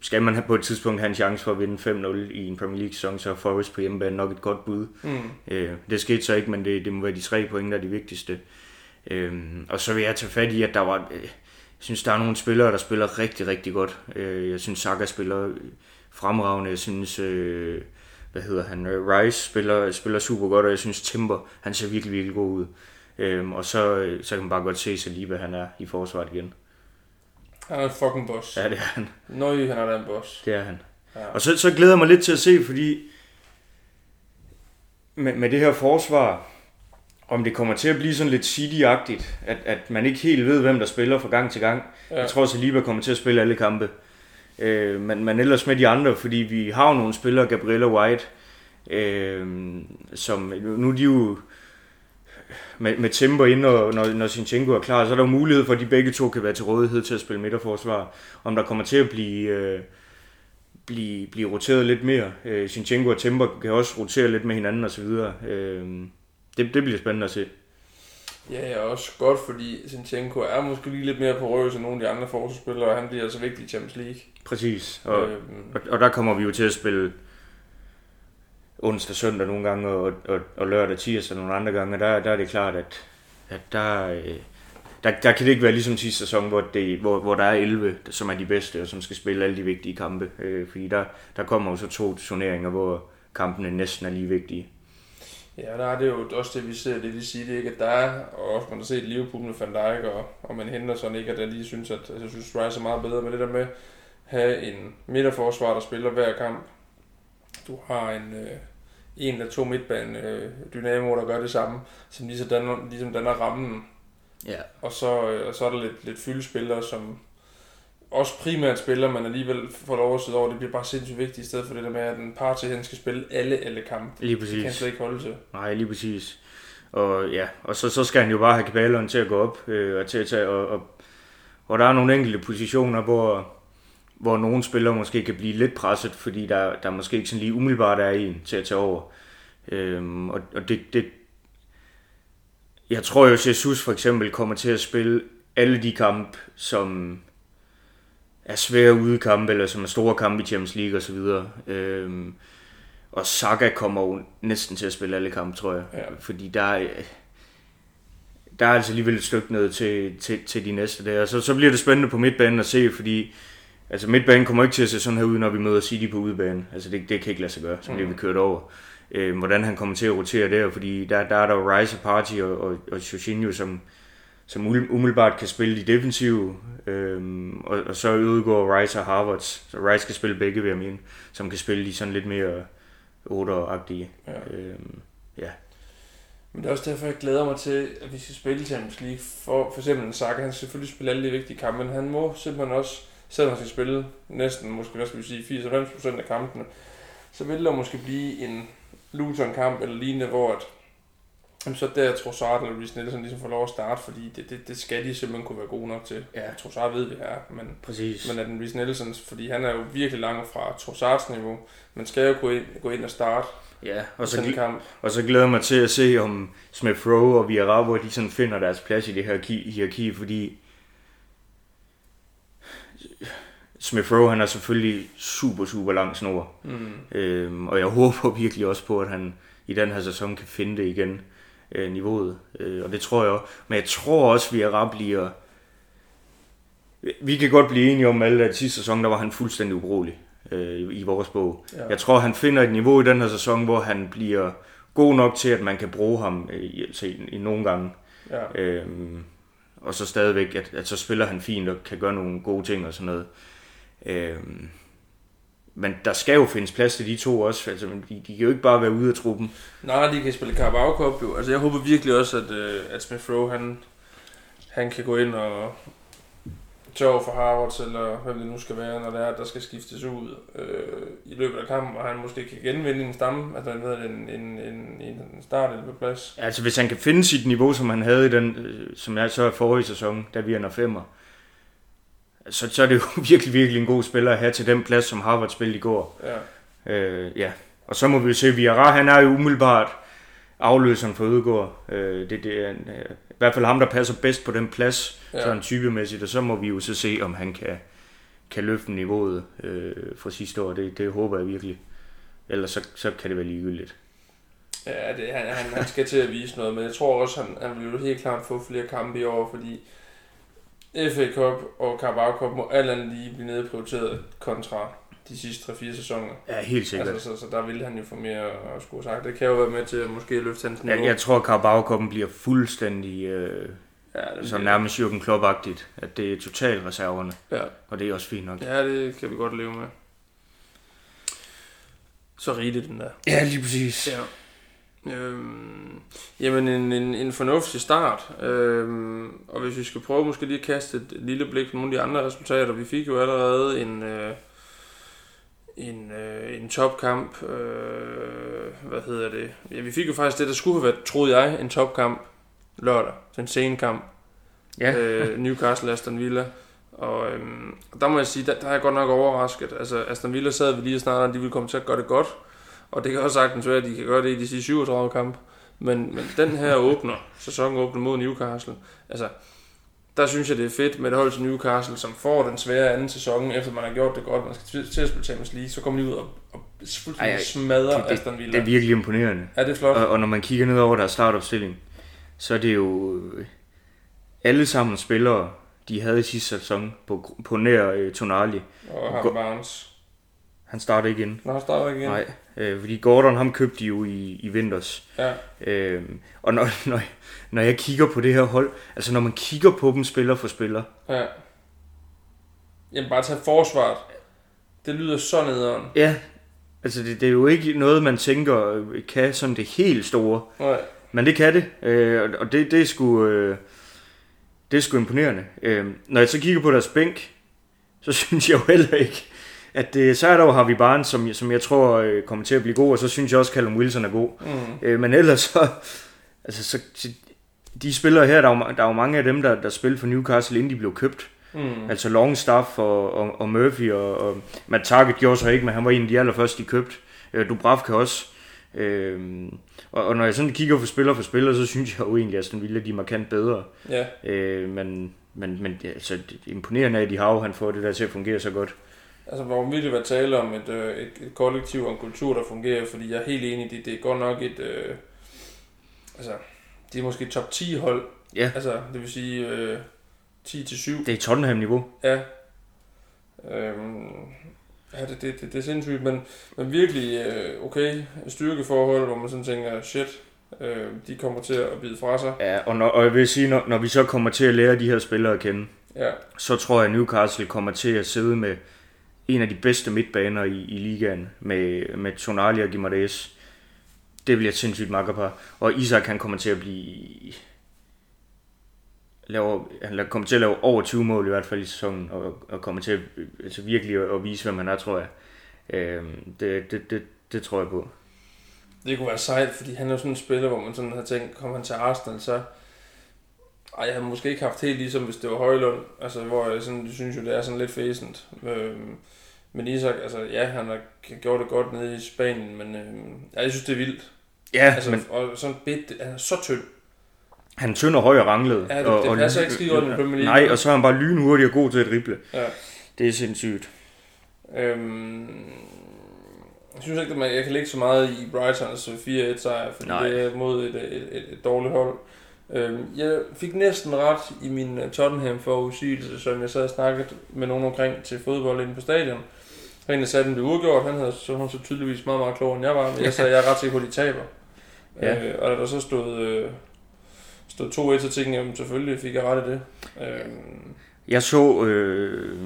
skal man have på et tidspunkt have en chance for at vinde 5-0 i en Premier League-sæson, så er Forrest på hjemmebane nok et godt bud. Mm. Øh, det skete så ikke, men det, det må være de tre point, der er de vigtigste. Øhm, og så vil jeg tage fat i, at der var, øh, jeg synes, der er nogle spillere, der spiller rigtig, rigtig godt. Øh, jeg synes, Saka spiller fremragende. Jeg synes, øh, hvad hedder han, øh, Rice spiller, spiller super godt, og jeg synes, Timber, han ser virkelig, virkelig god ud. Øhm, og så, så kan man bare godt se Saliba, han er i forsvaret igen. Han er en fucking boss. Ja, det er han. Nøj, han er da en boss. Det er han. Ja. Og så, så glæder jeg mig lidt til at se, fordi med, med det her forsvar, om det kommer til at blive sådan lidt City-agtigt, at, at man ikke helt ved, hvem der spiller fra gang til gang. Ja. Jeg tror, Saliba kommer til at spille alle kampe. Øh, men, men ellers med de andre, fordi vi har jo nogle spillere, Gabriella White, øh, som nu er de jo med, med Timber ind, og når, når Sinchenko er klar, så er der jo mulighed for, at de begge to kan være til rådighed til at spille midterforsvar. Om der kommer til at blive, øh, blive, blive roteret lidt mere. Øh, Sinchenko og Timber kan også rotere lidt med hinanden osv. Øh, det, det bliver spændende at se. Ja, ja, også godt, fordi Sinchenko er måske lige lidt mere porøs end nogle af de andre forsvarsspillere, og han bliver altså vigtig i Champions League. Præcis, og, øhm. og, og der kommer vi jo til at spille onsdag, søndag nogle gange, og, og, og lørdag, tirsdag nogle andre gange, der, der er det klart, at, at der, øh, der, der kan det ikke være ligesom sidste sæson, hvor, det, hvor, hvor der er 11, som er de bedste, og som skal spille alle de vigtige kampe. Øh, fordi der, der kommer jo så to turneringer, hvor kampene næsten er lige vigtige. Ja, der er det jo også det, vi ser det, de siger, det ikke, at der er, og også man har set Liverpool med Van Dijk, og, og man henter sådan ikke, at jeg lige synes, at altså, jeg synes, Rice er meget bedre med det der med at have en midterforsvar, der spiller hver kamp. Du har en, øh, en eller to midtbane øh, dynamo, der gør det samme, som ligesom danner, ligesom danner rammen. Ja. Og så, øh, og så er der lidt, lidt fyldespillere, som, også primært spiller, men alligevel får lov at sidde over. Det bliver bare sindssygt vigtigt, i stedet for det der med, at en party han skal spille alle, alle kampe. Lige præcis. Det kan slet ikke holde til. Nej, lige præcis. Og ja, og så, så skal han jo bare have kabaleren til at gå op, øh, og til at tage, og, og, og der er nogle enkelte positioner, hvor, hvor nogle spillere måske kan blive lidt presset, fordi der, der måske ikke sådan lige umiddelbart er en til at tage over. Øhm, og, og det, det, jeg tror jo, at Jesus for eksempel kommer til at spille alle de kampe, som er svære udekampe, eller som er store kampe i Champions League osv. Øhm, og Saka kommer jo næsten til at spille alle kampe, tror jeg. Ja. Fordi der er, der er altså alligevel et stykke ned til, til, til de næste der. Så, så bliver det spændende på midtbanen at se, fordi altså midtbanen kommer ikke til at se sådan her ud, når vi møder City på udebane. Altså det, det kan ikke lade sig gøre, som mm. det vi kørt over. Øhm, hvordan han kommer til at rotere der, fordi der, der er der jo Rice Party og, og, og Jorginho, som, som umiddelbart kan spille de defensive, øhm, og, og så udgår Rice og Harvard, så Rice kan spille begge, vil jeg mene, som kan spille de sådan lidt mere 8-agtige. Ja. Øhm, ja. Men det er også derfor, jeg glæder mig til, at vi skal spille Champions League. For, for eksempel Saka, han skal selvfølgelig spille alle de vigtige kampe, men han må simpelthen også, selvom han skal spille næsten, måske hvad skal vi sige, 80-90% af kampene, så vil der måske blive en Luton-kamp eller lignende, hvor at Jamen, så der Trossard eller Reece Nelson ligesom får lov at starte, fordi det, det, det skal de simpelthen kunne være gode nok til. Ja. Trossard ved vi er, men, Præcis. men at den Reece Nelson, fordi han er jo virkelig langt fra Trossards niveau. Man skal jo gå ind, gå ind og starte Ja, og så, kamp. og så glæder jeg mig til at se, om Smith Rowe og Villarabo, de sådan finder deres plads i det her hi- hierarki, fordi Smith Rowe, han er selvfølgelig super, super lang snor. Mm. Øhm, og jeg håber virkelig også på, at han i den her sæson kan finde det igen, øh, niveauet. Øh, og det tror jeg også. Men jeg tror også, at Villarab bliver... Vi kan godt blive enige om alle, at sidste sæson, der var han fuldstændig ubrugelig øh, i vores bog. Ja. Jeg tror, han finder et niveau i den her sæson, hvor han bliver god nok til, at man kan bruge ham øh, i, altså i, nogle gange. Ja. Øhm, og så stadigvæk, at, at så spiller han fint og kan gøre nogle gode ting og sådan noget. Øhm, men der skal jo findes plads til de to også. Altså, de, de kan jo ikke bare være ude af truppen. Nej, de kan spille Carabao Cup jo. Altså, jeg håber virkelig også, at, øh, at Smith Rowe, han, han kan gå ind og tage over for Harvards, eller hvem det nu skal være, når det er, at der skal skiftes ud øh, i løbet af kampen, og han måske kan genvinde en stamme, altså hvad det, en, en, en, en start eller på plads. Altså hvis han kan finde sit niveau, som han havde i den, øh, som jeg så i forrige sæson, da vi er femmer, så, så er det jo virkelig, virkelig en god spiller at have til den plads, som Harvard spillede i går. Ja. Øh, ja. Og så må vi jo se, Viara, han er jo umiddelbart afløseren for Ødegaard. Øh, det, det er en, øh, i hvert fald ham, der passer bedst på den plads. Ja. sådan typemæssigt, og så må vi jo så se, om han kan, kan løfte niveauet øh, fra sidste år. Det, det håber jeg virkelig. Ellers så, så kan det være ligegyldigt. Ja, det, han, han, han skal til at vise noget, men jeg tror også, han, han vil jo helt klart få flere kampe i år, fordi FA Cup og Carabao Cup må alt andet lige blive nedprioriteret kontra de sidste 3-4 sæsoner. Ja, helt sikkert. Altså, så, så der vil han jo få mere at skulle sagt. Det kan jo være med til at måske løfte hans niveau. Jeg, jeg tror, Carabao bliver fuldstændig øh, ja, det, som nærmest Jürgen Klopp-agtigt. At det er totalt reserverne, Ja. og det er også fint nok. ja, det kan vi godt leve med. Så rigeligt den der. Ja, lige præcis. Ja. Øhm, jamen en, en, en fornuftig start. Øhm, og hvis vi skal prøve måske lige at kaste et lille blik på nogle af de andre resultater. Vi fik jo allerede en, øh, en, øh, en topkamp. Øh, hvad hedder det? Ja, vi fik jo faktisk det, der skulle have været, troede jeg, en topkamp lørdag. Den sene kamp. Ja. øh, Newcastle Aston Villa. Og øhm, der må jeg sige, der, der er jeg godt nok overrasket. Altså Aston Villa sad vi lige snart, at de ville komme til at gøre det godt. Og det kan også sagtens være, at de kan gøre det i de sidste 37 kampe. Men, men den her åbner, sæsonen åbner mod Newcastle. Altså, der synes jeg, det er fedt med et hold til Newcastle, som får den svære anden sæson, efter man har gjort det godt. Man skal til, at spille Champions League, så kommer de ud og, og fuldstændig Ej, smadrer det- Aston Villa. Det er virkelig imponerende. er det flot? Og, og når man kigger ned over deres startopstilling, så er det jo øh, alle sammen spillere, de havde i sidste sæson på, på nær øh, Tonali. Og ham Barnes. Han starter igen. Nå, han starter igen. Nej, øh, fordi Gordon ham købte de jo i, i vinters. Ja. Øh, og når, når, når jeg kigger på det her hold, altså når man kigger på dem spiller for spiller, Ja. Jamen bare tage forsvaret. Det lyder så nederen. ja, altså det, det er jo ikke noget, man tænker øh, kan sådan det helt store. Nej. Men det kan det, øh, og- og det, det, er sgu, øh, det er sgu imponerende. Øh, når jeg så kigger på deres bænk, så synes jeg jo heller ikke, at er der jo Harvey Barnes, som, som jeg tror øh, kommer til at blive god, og så synes jeg også, Callum Wilson er god. Mm. Øh, men ellers så, altså så, de spillere her, der er, jo, der er jo mange af dem, der, der spillede for Newcastle, inden de blev købt. Mm. Altså Longstaff og, og, og Murphy og, og Matt Target gjorde så ikke, men han var en af de allerførste, de købte. Øh, Dubravka også. Øh, og, og når jeg sådan kigger på spiller for spiller, så synes jeg jo egentlig, at Aston Villa de er markant bedre. Ja. Øh, men men, men det, altså, det er imponerende, at de har han får det der til at fungere så godt. Altså, hvor må virkelig være tale om et, øh, et, et kollektiv og en kultur, der fungerer, fordi jeg er helt enig, det, det er godt nok et, øh, altså, det er måske top 10 hold, Ja, altså, det vil sige øh, 10 til 7, det er Tottenham-niveau. ja. Øhm, ja, det, det, det, det er sindssygt, men, men virkelig øh, okay styrkeforhold, hvor man sådan tænker, shit, øh, de kommer til at bide fra sig. Ja, og, når, og jeg vil sige, når, når vi så kommer til at lære de her spillere at kende, Ja, så tror jeg, at Newcastle kommer til at sidde med en af de bedste midtbaner i, i ligaen, med, med Tonali og Gimarães. Det bliver et sindssygt makkerpar. Og Isak, han kommer til at blive... Laver, han kommer til at lave over 20 mål i hvert fald i sæsonen, og, og kommer til at, altså virkelig at, at vise, hvem han er, tror jeg. Øhm, det, det, det, det tror jeg på. Det kunne være sejt, fordi han er sådan en spiller, hvor man sådan har tænkt, kom han til Arsenal, så... Ej, jeg havde måske ikke haft helt ligesom, hvis det var Højlund, altså, hvor jeg sådan, synes jo, det er sådan lidt fæsent. Øhm, men Isak, altså, ja, han har gjort det godt nede i Spanien, men øhm, ja, jeg synes, det er vildt. Ja, Altså, men og sådan bit, han er så tynd. han er tynd og høj og ranglet. Ja, det- og, det og, passer ikke skide godt i Premier League. Nej, og så er han bare lynhurtig og god til at drible. Ja. Det er sindssygt. Øhm, jeg synes ikke, at man, jeg kan lægge så meget i Brightons 4-1 sejr, fordi Nej. det er mod et, et, et, et dårligt hold. Øhm, jeg fik næsten ret i min øh, Tottenham forudsigelse, som jeg sad og snakkede med nogen omkring til fodbold inde på stadion. Og en, der sagde, at den blev udgjort. Han havde så, hun så tydeligvis meget, meget klogere, end jeg var. Men jeg sagde, at jeg er ret sikker på, at de taber. Ja. Øh, og da der så stod, øh, stod 2-1, så tænkte jeg, jamen, selvfølgelig fik jeg ret i det. Øhm, Jeg så, øh,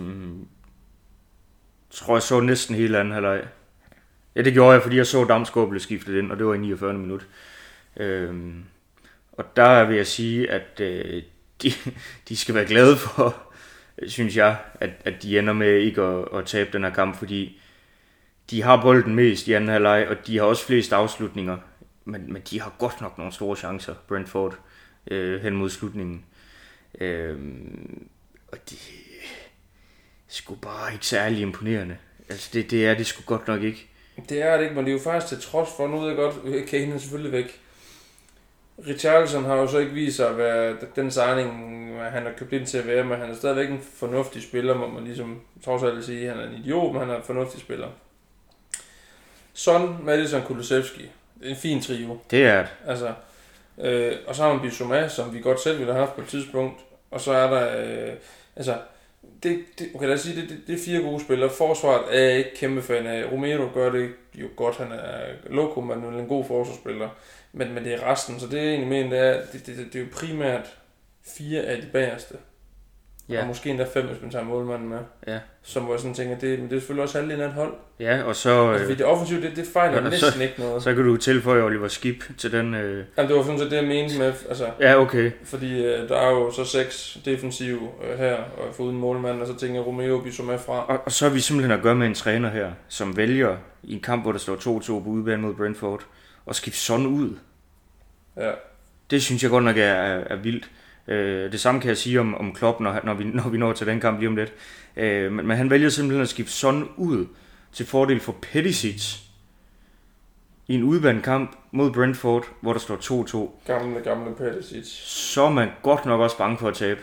tror jeg så næsten hele anden halvleg. Ja, det gjorde jeg, fordi jeg så Damsgaard blive skiftet ind, og det var i 49. minut. Øh, og der vil jeg sige, at øh, de, de skal være glade for, synes jeg, at, at de ender med ikke at, at tabe den her kamp, fordi de har bolden mest i anden halvleg, og de har også flest afslutninger, men, men de har godt nok nogle store chancer, Brentford, øh, hen mod slutningen. Øh, og det er sgu bare ikke særlig imponerende. Altså, det, det er det sgu godt nok ikke. Det er det ikke, men det er jo faktisk til trods for, nu ved jeg godt, Kane er selvfølgelig væk. Richarlison har jo så ikke vist sig at være den signing, han har købt ind til at være, men han er stadigvæk en fornuftig spiller, må man ligesom trods alt sige. Han er en idiot, men han er en fornuftig spiller. Son, Madison, Kulusevski. Det er en fin trio. Det er det. Altså, øh, og så har man Bissouma, som vi godt selv ville have haft på et tidspunkt. Og så er der, øh, altså, det, det, okay, lad os sige, det, det, det er fire gode spillere. Forsvaret er jeg ikke kæmpe fan af. Romero gør det jo godt, han er loko, men er en god forsvarsspiller. Men, men det er resten, så det er egentlig men, det er, det, det, det, det er jo primært fire af de bagerste. Ja. Og måske endda fem, hvis man tager målmanden med. Ja. Som hvor jeg sådan tænker, det, men det er selvfølgelig også halvdelen af et hold. Ja, og så, Altså, fordi det offensivt, det, det fejler ja, næsten så- ikke noget. så kan du tilføje Oliver Skip til den... Øh... Jamen, det var sådan set det, jeg mente med, altså, Ja, okay. Fordi øh, der er jo så seks defensive øh, her, og for uden målmand, og så tænker jeg, Romeo Bissouma fra. Og, og så er vi simpelthen at gøre med en træner her, som vælger i en kamp, hvor der står 2-2 på udebane mod Brentford, og skifte sådan ud. Ja. Det synes jeg godt nok er, er, er vildt. Øh, det samme kan jeg sige om, om Klopp, når, når, vi, når vi når til den kamp lige om lidt. Øh, men, men han vælger simpelthen at skifte sådan ud til fordel for Pettisic i en udvandt kamp mod Brentford, hvor der står 2-2. Gamle, gamle Perisic. Så er man godt nok også bange for at tabe.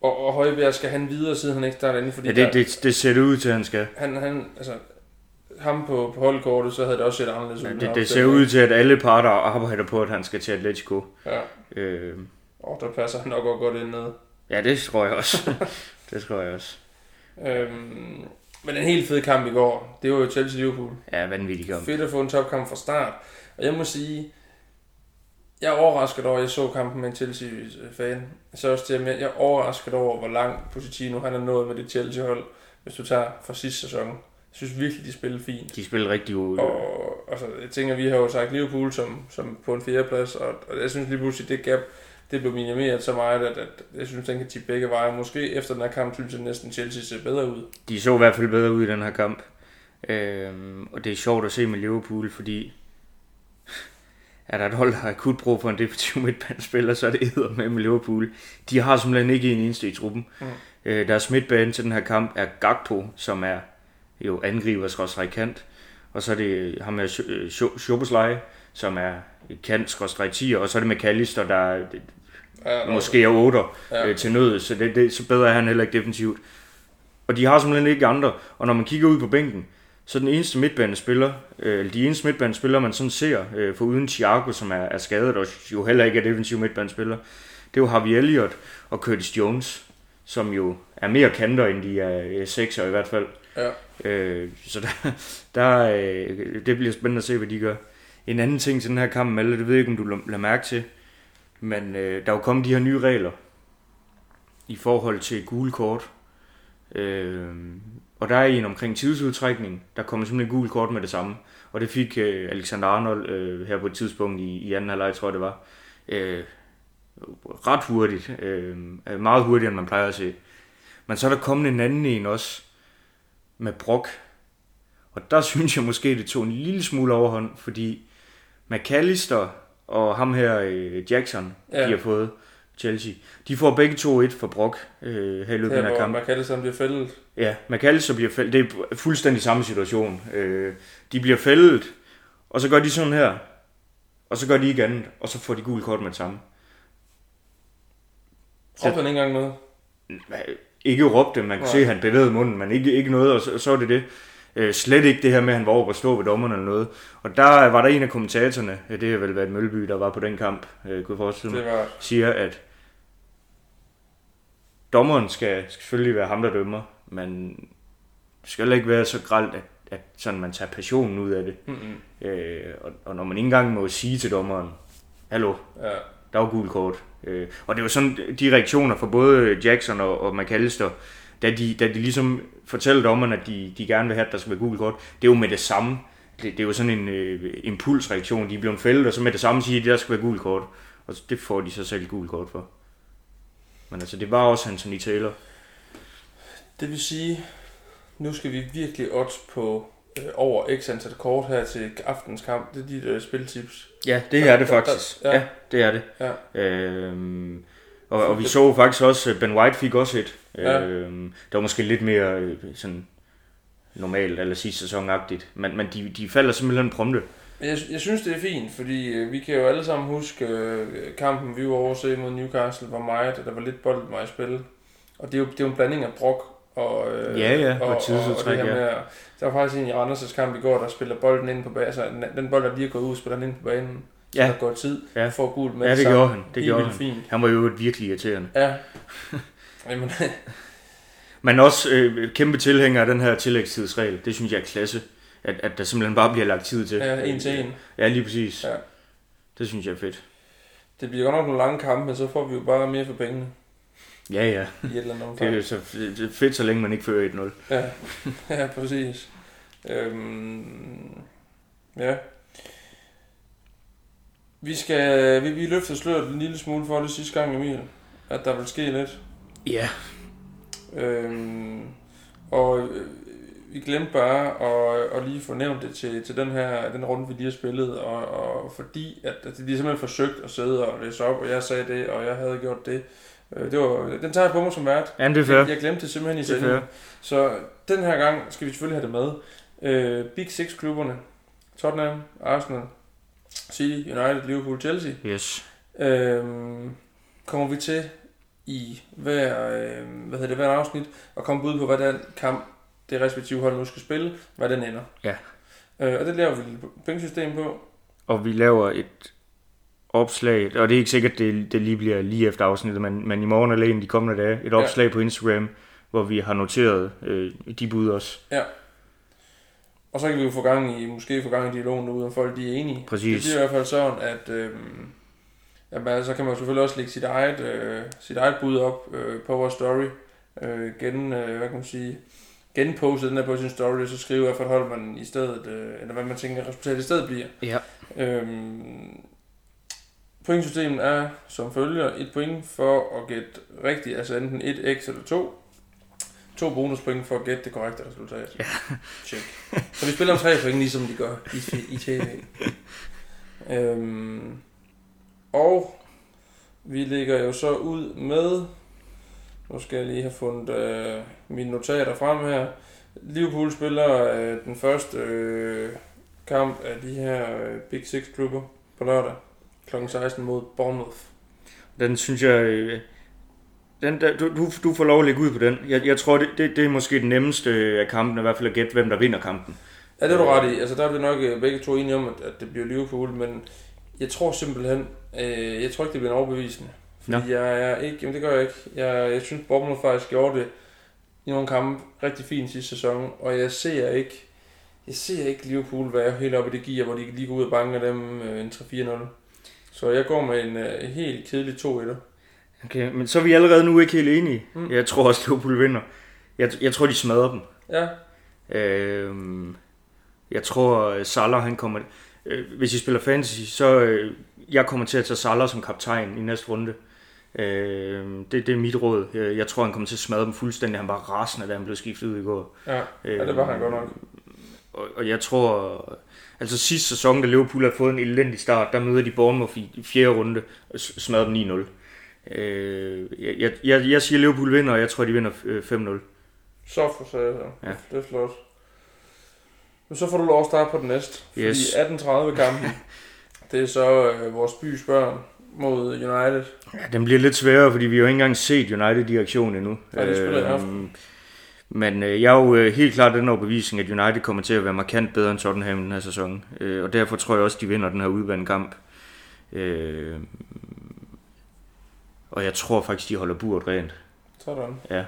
Og, og Højbjerg skal han videre, siden han ikke starter inde, fordi Ja, det, det, det ser det ud til, at han skal. Der, han, han, altså, ham på, på holdkortet, så havde det også set anderledes ud. Ja, det, ham det til- ser ud til, at alle parter arbejder på, at han skal til Atletico. Ja, Øh, og der passer han nok også godt ind ned. ja, det tror jeg også. det tror jeg også. Øhm, men en helt fed kamp i går, det var jo Chelsea-Liverpool. Ja, vanvittig kamp. Fedt at få en topkamp fra start. Og jeg må sige, jeg er overrasket over, at jeg så kampen med en Chelsea-fan. Så også det, med, jeg er overrasket over, hvor langt Pochettino han er nået med det Chelsea-hold, hvis du tager fra sidste sæson. Jeg synes virkelig, de spiller fint. De spiller rigtig ud. Og altså, jeg tænker, vi har jo sagt Liverpool som, som på en fjerdeplads, og, og jeg synes lige pludselig, det gap, det blev minimeret så meget, at, at jeg synes, den kan tippe begge veje. Måske efter den her kamp, synes jeg næsten, Chelsea ser bedre ud. De så i hvert fald bedre ud i den her kamp. Øhm, og det er sjovt at se med Liverpool, fordi er der et hold, der har akut brug for en defensiv midtbanespiller, så er det æder med med Liverpool. De har simpelthen ikke en eneste i truppen. Mm. Øh, deres midtbane til den her kamp er Gakpo, som er jo angriber skråstrej kant. Og så er det ham med Schoboslej, som er kant skråstrej 10, og så er det McAllister, der er, Ja, måske er 8 Ja. øh, til nød, så, det, det, så bedre er han heller ikke defensivt. Og de har simpelthen ikke andre, og når man kigger ud på bænken, så den eneste midtbanespiller, øh, eller de eneste midtbanespillere, man sådan ser, øh, for uden Thiago, som er, er skadet, og jo heller ikke er defensiv midtbanespiller, det er jo Harvey Elliott og Curtis Jones, som jo er mere kanter, end de er øh, sekser i hvert fald. Ja. Øh, så der, der, øh, det bliver spændende at se, hvad de gør. En anden ting til den her kamp, Malle, det ved jeg ikke, om du lader mærke til, men øh, der er jo kommet de her nye regler i forhold til gule kort. Øh, og der er en omkring tidsudtrækning, der kommer simpelthen gul kort med det samme. Og det fik øh, Alexander Arnold øh, her på et tidspunkt i, i anden halvleg, tror jeg det var. Øh, ret hurtigt. Øh, meget hurtigere, end man plejer at se. Men så er der kommet en anden en også, med Brok. Og der synes jeg måske, det tog en lille smule overhånd, fordi McAllister og ham her øh, Jackson, ja. De har fået Chelsea. De får begge to et for Brock øh, her i løbet af den kamp. McAllister bliver fældet. Ja, McAllister bliver fældet. Det er fuldstændig samme situation. Øh, de bliver fældet, og så gør de sådan her. Og så gør de ikke andet, og så får de gul kort med det samme. Råbte han ikke engang noget? Ikke råbte, man kunne Nej. se, at han bevægede munden, men ikke, ikke noget, og så, så er det det. Øh, slet ikke det her med, at han var over at stå ved dommerne eller noget. Og der var der en af kommentatorerne, ja, det har vel været Mølby, der var på den kamp, øh, kunne forestille mig, var... siger, at dommeren skal, skal selvfølgelig være ham, der dømmer, men det skal ikke være så gralt, at, at sådan, man tager passionen ud af det. Mm-mm. Øh, og, og når man ikke engang må sige til dommeren, hallo, Ja. der var gul kort. Øh, og det var sådan, de reaktioner fra både Jackson og, og McAllister, da de, da de ligesom fortæller dommerne, at de, de gerne vil have, at der skal være gul kort, det er jo med det samme. Det, det er jo sådan en øh, impulsreaktion. De er blevet fældet, og så med det samme siger de, at der skal være gul kort. Og det får de så selv gul kort for. Men altså, det var også Anthony Taylor. Det vil sige, nu skal vi virkelig odds på øh, over x antal kort her til aftens kamp. Det er de der spiltips. Ja, det er det faktisk. Ja, ja. det er det. Ja. Øhm, og, og vi så faktisk også, at Ben White fik også et. Ja. Øhm, det var måske lidt mere øh, sådan normalt, eller sidste sæsonagtigt. Men, men de, de falder simpelthen prompte. Jeg, jeg synes, det er fint, fordi øh, vi kan jo alle sammen huske øh, kampen, vi var over mod Newcastle, var meget, at der var lidt bold mig i spil. Og det er jo, det er jo en blanding af brok og, øh, Ja, ja, og og, og, tidsudtræk, her ja. med, at- der var faktisk en i Randers' kamp i går, der spiller bolden ind på banen. Altså, den- bold, der lige er gået ud, spiller den ind på banen. Ja. Så der går tid, Ja. ja. får gul med Ja, det gjorde han. Det Helt gjorde han. fint. Han var jo et virkelig irriterende. Ja. Jamen, Men også øh, kæmpe tilhænger af den her tillægstidsregel. Det synes jeg er klasse. At, at der simpelthen bare bliver lagt tid til. ja, en til en. Ja, lige præcis. Ja. Det synes jeg er fedt. Det bliver godt nok nogle lange kampe, men så får vi jo bare mere for pengene Ja, ja. i et eller andet Det er, så, fedt, så længe man ikke fører 1-0. Ja, ja præcis. Øhm, ja. Vi skal, vi, vi løfter sløret en lille smule for det sidste gang, Emil, at der vil ske lidt. Ja. Øhm, og øh, vi glemte bare at, at lige få nævnt det til, til den her den runde, vi lige har spillet, og, og fordi at, at de simpelthen forsøgt at sidde og læse op, og jeg sagde det, og jeg havde gjort det. Øh, det var, den tager jeg på mig som vært. Ja, det. Jeg, jeg glemte det simpelthen i sendingen. Så den her gang skal vi selvfølgelig have det med. Øh, Big Six-klubberne. Tottenham, Arsenal, City, United, Liverpool, Chelsea. Yes. Øh, kommer vi til i hver, øh, hvad hedder det, hver afsnit og komme bud på, hvordan kamp det respektive hold nu skal spille, hvad den ender. Ja. Øh, og det laver vi et pointsystem på. Og vi laver et opslag, og det er ikke sikkert, det, det lige bliver lige efter afsnittet, men, men i morgen eller en de kommende dage, et opslag på Instagram, hvor vi har noteret øh, de bud også. Og så kan vi jo få gang i, måske få gang i dialogen derude, om folk de er enige. Præcis. Det bliver i hvert fald sådan, at øh, jamen, så kan man selvfølgelig også lægge sit eget, øh, sit eget bud op øh, på vores story. Øh, gen, øh, hvad kan man sige, genposte den der på sin story, og så skrive, hvad for et hold man i stedet, øh, eller hvad man tænker, resultatet i stedet bliver. Ja. Øhm, pointsystemet er som følger et point for at gætte rigtigt, altså enten 1 x eller 2. To bonuspoint for at gætte det korrekte resultat. Ja. Check. Så vi spiller om tre point, ligesom de gør i, i tv. øhm, og vi lægger jo så ud med, nu skal jeg lige have fundet øh, mine notater frem her. Liverpool spiller øh, den første øh, kamp af de her øh, Big Six klubber på lørdag kl. 16 mod Bournemouth. Den synes jeg... Øh, den der, du, du, du får lov at lægge ud på den. Jeg, jeg tror, det, det, det er måske den nemmeste af kampen, i hvert fald at gætte, hvem der vinder kampen. Ja, det er du ret i. Altså, der er vi nok øh, begge to enige om, at, at det bliver Liverpool, men jeg tror simpelthen, øh, jeg tror ikke, det bliver en overbevisende. Fordi Nå. jeg er ikke, jamen det gør jeg ikke. Jeg, jeg synes, Bournemouth faktisk gjorde det i nogle kampe rigtig fint sidste sæson, og jeg ser ikke, jeg ser ikke Liverpool være helt oppe i det gear, hvor de lige går ud og banker dem øh, en 3-4-0. Så jeg går med en øh, helt kedelig 2-1'er. Okay, men så er vi allerede nu ikke helt enige. Mm. Jeg tror også, Liverpool vinder. Jeg, jeg tror, de smadrer dem. Ja, Øhm, jeg tror, øh, Salah, han kommer... Øh, hvis I spiller fantasy, så øh, jeg kommer til at tage Salah som kaptajn i næste runde. Øh, det, det er mit råd. Jeg, tror, han kommer til at smadre dem fuldstændig. Han var rasende, da han blev skiftet ud i går. ja, ja det var han godt nok. Og, og jeg tror, altså sidste sæson, da Liverpool har fået en elendig start, der møder de Bournemouth i fjerde runde og smadrer dem 9-0. Øh, jeg, jeg, jeg siger Liverpool vinder, og jeg tror, de vinder øh, 5-0. Så for satan. Ja. Det er flot. Men så får du lov at starte på den næste. Fordi Yes. 18.30 kampen, det er så øh, vores bys børn mod United. Ja, den bliver lidt sværere, fordi vi har jo ikke engang set United i aktion endnu. Ja, de spiller. Øhm, Men øh, jeg er jo øh, helt klart den overbevisning, at United kommer til at være markant bedre end Tottenham den her sæson. Øh, og derfor tror jeg også, de vinder den her udvandede kamp. Øh, og jeg tror faktisk, de holder buret rent. Sådan. Ja.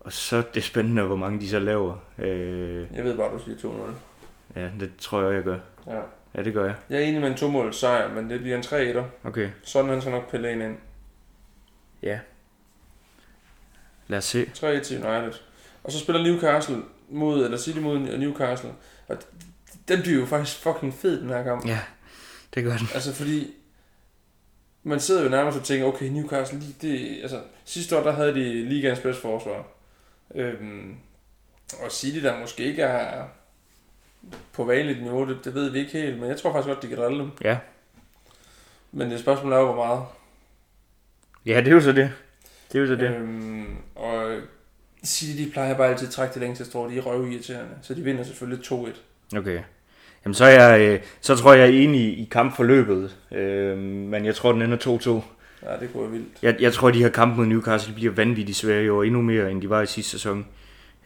Og så er det spændende, hvor mange de så laver. Øh, Jeg ved bare, du siger 2-0. ja, det tror jeg, jeg gør. Ja. Ja, det gør jeg. Jeg er enig med en 2 mål sejr, men det bliver en 3 1 Okay. Sådan han skal nok pille en ind. Ja. Lad os se. 3 til United. Og så spiller Newcastle mod, eller City mod Newcastle. Og den bliver jo faktisk fucking fed, den her kamp. Ja, det gør den. Altså fordi, man sidder jo nærmest og tænker, okay, Newcastle, de- det, altså sidste år, der havde de ligaens bedste forsvar. Øhm, og City, der måske ikke er på vanligt niveau, det, det ved vi ikke helt, men jeg tror faktisk godt, de kan drille dem. Ja. Men det spørgsmål er jo, hvor meget. Ja, det er jo så det. Det er jo så det. Øhm, og City, de plejer bare altid at trække det længste strå, de er røvirriterende, så de vinder selvfølgelig 2-1. Okay. Jamen, så, er jeg, øh, så tror jeg, jeg er enig i kampforløbet. Øh, men jeg tror, den ender 2-2. Ja, det kunne være vildt. Jeg, jeg tror, de her kampe mod Newcastle bliver vanvittigt svære i år. Endnu mere, end de var i sidste sæson.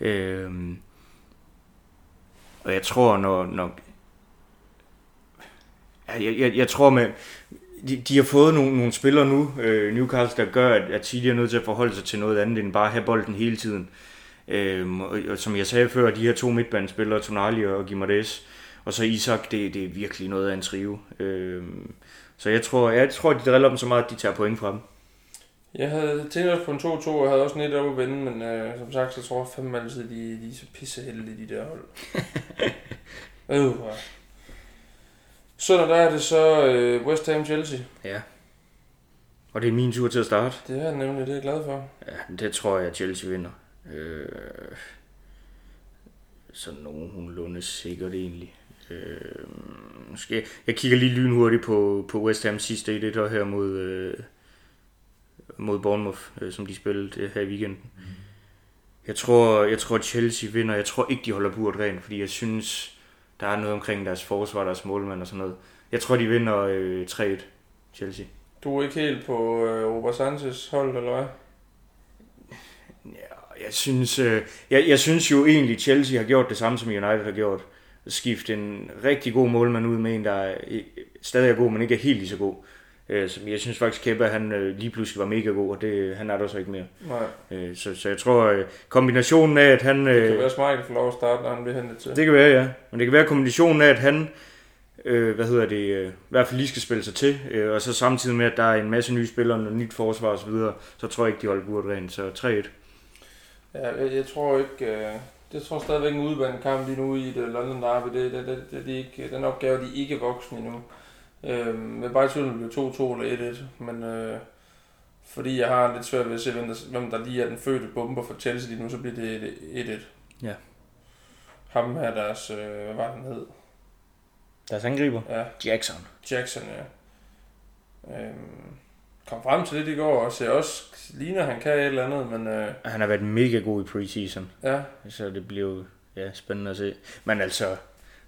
Øh, og jeg tror, når... når Ja, jeg, jeg, jeg tror med... De, de har fået nogle, nogle spillere nu, øh, Newcastle, der gør, at, at City er nødt til at forholde sig til noget andet, end bare at have bolden hele tiden. Øhm, og, og som jeg sagde før, de her to midtbanespillere, Tonali og Gimardes, og så Isak, det, det er virkelig noget af en trio. Øhm, så jeg tror, jeg tror, de driller dem så meget, at de tager point fra dem. Jeg havde tænkt også på en 2-2, og havde også net op at vinde, men øh, som sagt, så tror jeg fandme altid, de, de er så pisseheldige, de der hold. øh. Søndag der er det så øh, West Ham Chelsea. Ja. Og det er min tur til at starte. Det er nemlig, det er jeg glad for. Ja, men det tror jeg, at Chelsea vinder. Øh, så nogenlunde sikkert egentlig. Øh, måske, jeg kigger lige lynhurtigt på, på West Ham sidste i det der her mod, øh, mod Bournemouth, øh, som de spillede øh, her i weekenden. Jeg tror, jeg tror, Chelsea vinder. Jeg tror ikke, de holder buret rent, fordi jeg synes, der er noget omkring deres forsvar, deres målmand og sådan noget. Jeg tror, de vinder øh, 3-1, Chelsea. Du er ikke helt på øh, Robert Sanchez hold, eller hvad? Ja, jeg synes, øh, jeg, jeg synes jo egentlig, Chelsea har gjort det samme, som United har gjort. Skifte en rigtig god målmand ud med en, der er, øh, stadig er god, men ikke er helt lige så god. Øh, så jeg synes faktisk, Kepa han øh, lige pludselig var mega god, og det, han er der så ikke mere. Nej, Øh, så, så jeg tror, øh, kombinationen af, at han... det kan Øh, være smart, at få lov at starte, når han bliver hentet til. det kan være, ja. Men det kan være kombinationen af, at han, øh, hvad hedder det, øh, i hvert fald lige skal spille sig til, øh, og så samtidig med, at der er en masse nye spillere, noget nyt forsvar osv., så, så tror jeg ikke, de holder buret rent. Så 3-1. Ja, jeg, jeg tror ikke... Øh, det tror stadigvæk en udvandet kamp lige nu i det London Derby. Det, det, det, det, det er ikke, den opgave de er ikke voksen endnu. Øh, men bare i tvivl, bliver 2-2 eller 1-1. Men øh, fordi jeg har lidt svært ved at se, hvem der, hvem der lige er den fødte bomber for Chelsea lige nu, så bliver det 1-1. Ja. Ham her, deres... Øh, hvad var han hed? Deres angriber. Ja, Jackson. Jackson, ja. Øhm, kom frem til det i går, og ser også ligner, han kan et eller andet, men øh, Han har været mega god i preseason, ja, så det bliver jo ja, spændende at se. Men altså,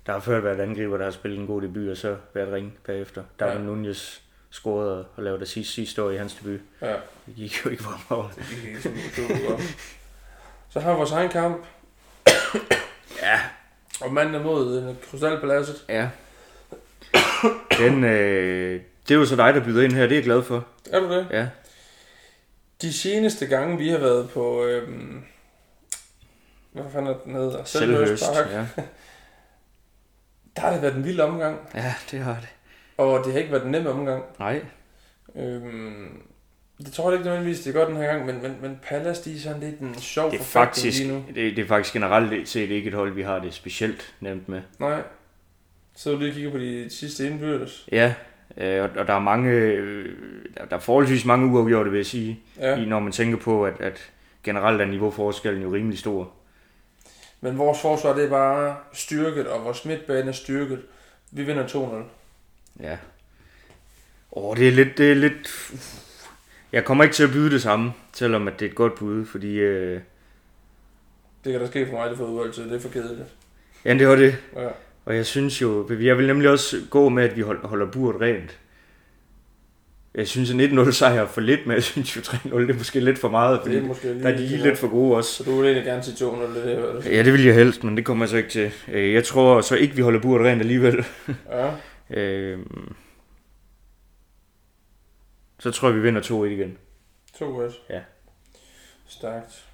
der har før været angriber, der har spillet en god debut, og så været ring bagefter. Darwin Ja. ja. Nunez scorede og lavede det sidste, sidste år i hans debut. ja, Det gik jo ikke for mig. det gik ikke. Så har vi vores egen kamp, Ja. og manden er mod øh, Krystalpaladset. Ja. Den, øh, det er jo så dig, der byder ind her, det er jeg glad for. Er du det? Ja. De seneste gange, vi har været på, øhm, hvad fanden er den hedder? Selvhøst Park. Ja. Der har det været en vild omgang, ja, det har det. og det har ikke været en nem omgang. Nej. Øhm, det tror jeg ikke nødvendigvis, det er godt den her gang, men, men, men Palace, de er sådan lidt en sjov Det er faktisk, lige nu. det, det er faktisk generelt set ikke et hold, vi har det specielt nemt med. Nej. Så du lige kigger på de sidste indbyrdes. Ja, øh, og, og der er mange, øh, der, der er forholdsvis mange uafgjorte, vil jeg sige, Ja. ja. når man tænker på, at, at generelt er niveauforskellen jo rimelig stor. Men vores forsvar, det er bare styrket, og vores midtbane er styrket. Vi vinder 2-0. Ja. Åh, det er lidt, det er lidt... Jeg kommer ikke til at byde det samme, selvom at det er et godt bud, fordi... Øh... Det kan der ske for mig, det får til. Det er for kedeligt. Ja, det var det. Ja. Og jeg synes jo, jeg vil nemlig også gå med, at vi hold- holder buret rent. Jeg synes, at 19-0 sejr er for lidt, men jeg synes jo 3-0 det er måske lidt for meget, fordi Det er måske lige, der er de lige lidt for gode også. Så du vil egentlig gerne sige 200, det eller? Ja, det vil jeg helst, men det kommer jeg så ikke til. Øh, Jeg tror så ikke, vi holder buret rent alligevel. Ja. Øh, Så tror jeg, vi vinder 2-1 igen. 2-1. Ja. Stærkt.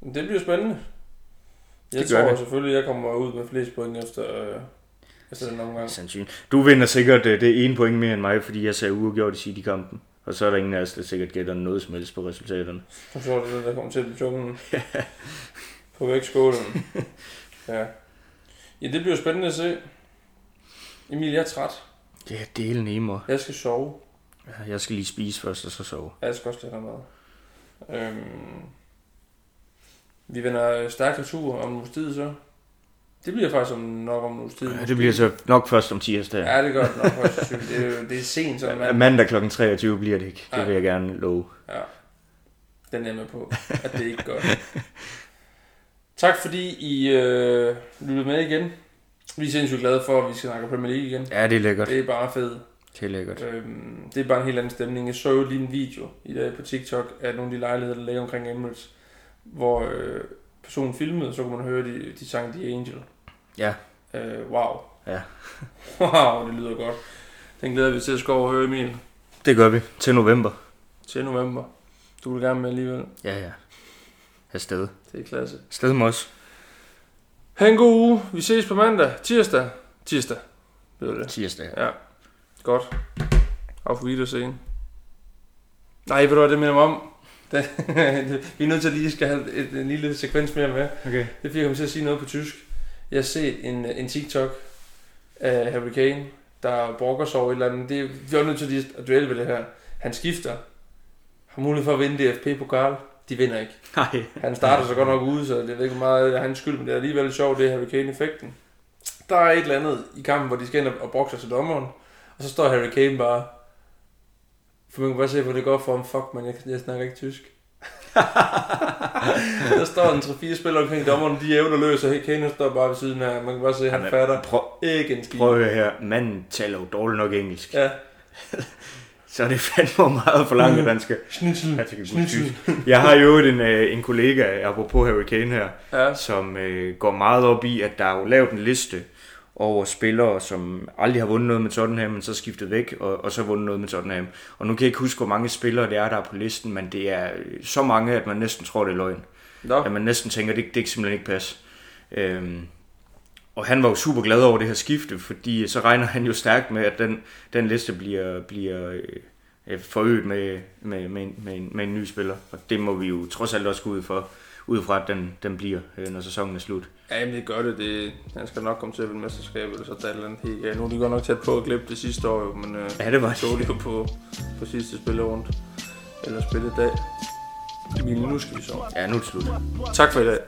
Men det bliver spændende. Jeg Det tror det. selvfølgelig, jeg kommer ud med flest point efter, øh, efter den omgang. Sandsynligt. Du vinder sikkert øh, det ene point mere end mig, fordi jeg sagde uafgjort i City-kampen. Og så er der ingen af os, der sikkert gætter noget som helst på resultaterne. Så det det, der kommer til at blive junglen. på vægtskålen. ja. Ja, det bliver spændende at se. Emil, jeg er træt. Det er delen i mig. Jeg skal sove. Ja, Jeg skal lige spise først, og så sove. Jeg skal også noget mad. Øhm, vi vender stærkt retur om en tid, så. Det bliver faktisk om, nok om en uges tid. Ja, det bliver så nok først om tirsdag. Ja, det gør det nok sandsynligt. Det er, det er sent, så Ja. man, Mandag kl. 23 bliver det ikke. Det Nej. vil jeg gerne love. Ja, den er med på, at det ikke gør. Tak fordi I øh, lyttede med igen. Vi er sindssygt glade for, at vi skal snakke Premier League igen. Ja, det er lækkert. Det er bare fedt. Det er lækkert. Øhm, det er bare en helt anden stemning. Jeg så jo lige en video i dag på TikTok af nogle af de lejligheder, der ligger omkring Emirates, hvor øh, personen filmede, så kunne man høre, de, de sang The Angel. Ja. Øh, wow. Ja. wow, det lyder godt. Den glæder vi til at og høre, Emil, Det gør vi. Til november. til november. Du vil gerne med alligevel. Ja, ja. Afsted. Det er klasse. Afsted med os. Ha' en god uge. Vi ses på mandag. Tirsdag. Tirsdag. Ved du det? Tirsdag. Ja. Godt. Auf Wiedersehen. Nej, ved du hvad, det minder mig om? Det, vi er nødt til at lige skal have et, en lille sekvens mere med. Okay. Det er fordi, jeg kommer til at sige noget på tysk. Jeg har set en, en TikTok af Harry Kane, der brokker sig over et eller andet. Det, vi er nødt til lige at duelle ved det her. Han skifter. Har mulighed for at vinde DFP-pokal. De vinder ikke. Nej. Han starter så godt nok ude, så det er ikke meget af hans skyld, men det er alligevel sjovt, det er Harry Kane-effekten. Der er et eller andet i kampen, hvor de skal ind og brokke sig til dommeren, og så står Harry Kane bare, for man kan bare se, hvor det går for ham. Fuck, man, jeg, jeg snakker ikke tysk. der står en 3-4 spillere omkring dommeren, de er evnerløse, og Kane står bare ved siden af. Man kan bare se, at han, Han er- fatter Prøv, ikke en skid. prøv at høre her. Manden taler jo dårligt nok engelsk. Ja, Så er det fandme meget for langt, at han skal... schnitzel, schnitzel. Jeg har jo en, øh, en kollega, apropos Harry Kane her, Ja, som øh, går meget op i, at der er jo lavet en liste over spillere, som aldrig har vundet noget med Tottenham, men så skiftet væk, og, og så vundet noget med Tottenham. Og nu kan jeg ikke huske, hvor mange spillere det er, der er på listen, men det er øh, så mange, at man næsten tror, det er løgn. Nå, At man næsten tænker, det, det kan simpelthen ikke passe. Øhm, og han var jo super glad over det her skifte, fordi så regner han jo stærkt med, at den, den liste bliver, bliver øh, øh, forøget med, med, med, en- med, en, med en ny spiller. Og det må vi jo trods alt også gå ud, for, ud fra, at den, den bliver, øh, når sæsonen er slut. Ja, jamen det gør det. det. Han skal nok komme til at vinde mesterskabet, eller så et eller andet helt galt. Nu er de godt nok tæt på at glippe det sidste år, jo, men øh, Ja, det var så det jo på, på sidste spillerundt. Eller spilledag. Emil, nu skal vi så. Ja, nu er det slut. Tak for i dag.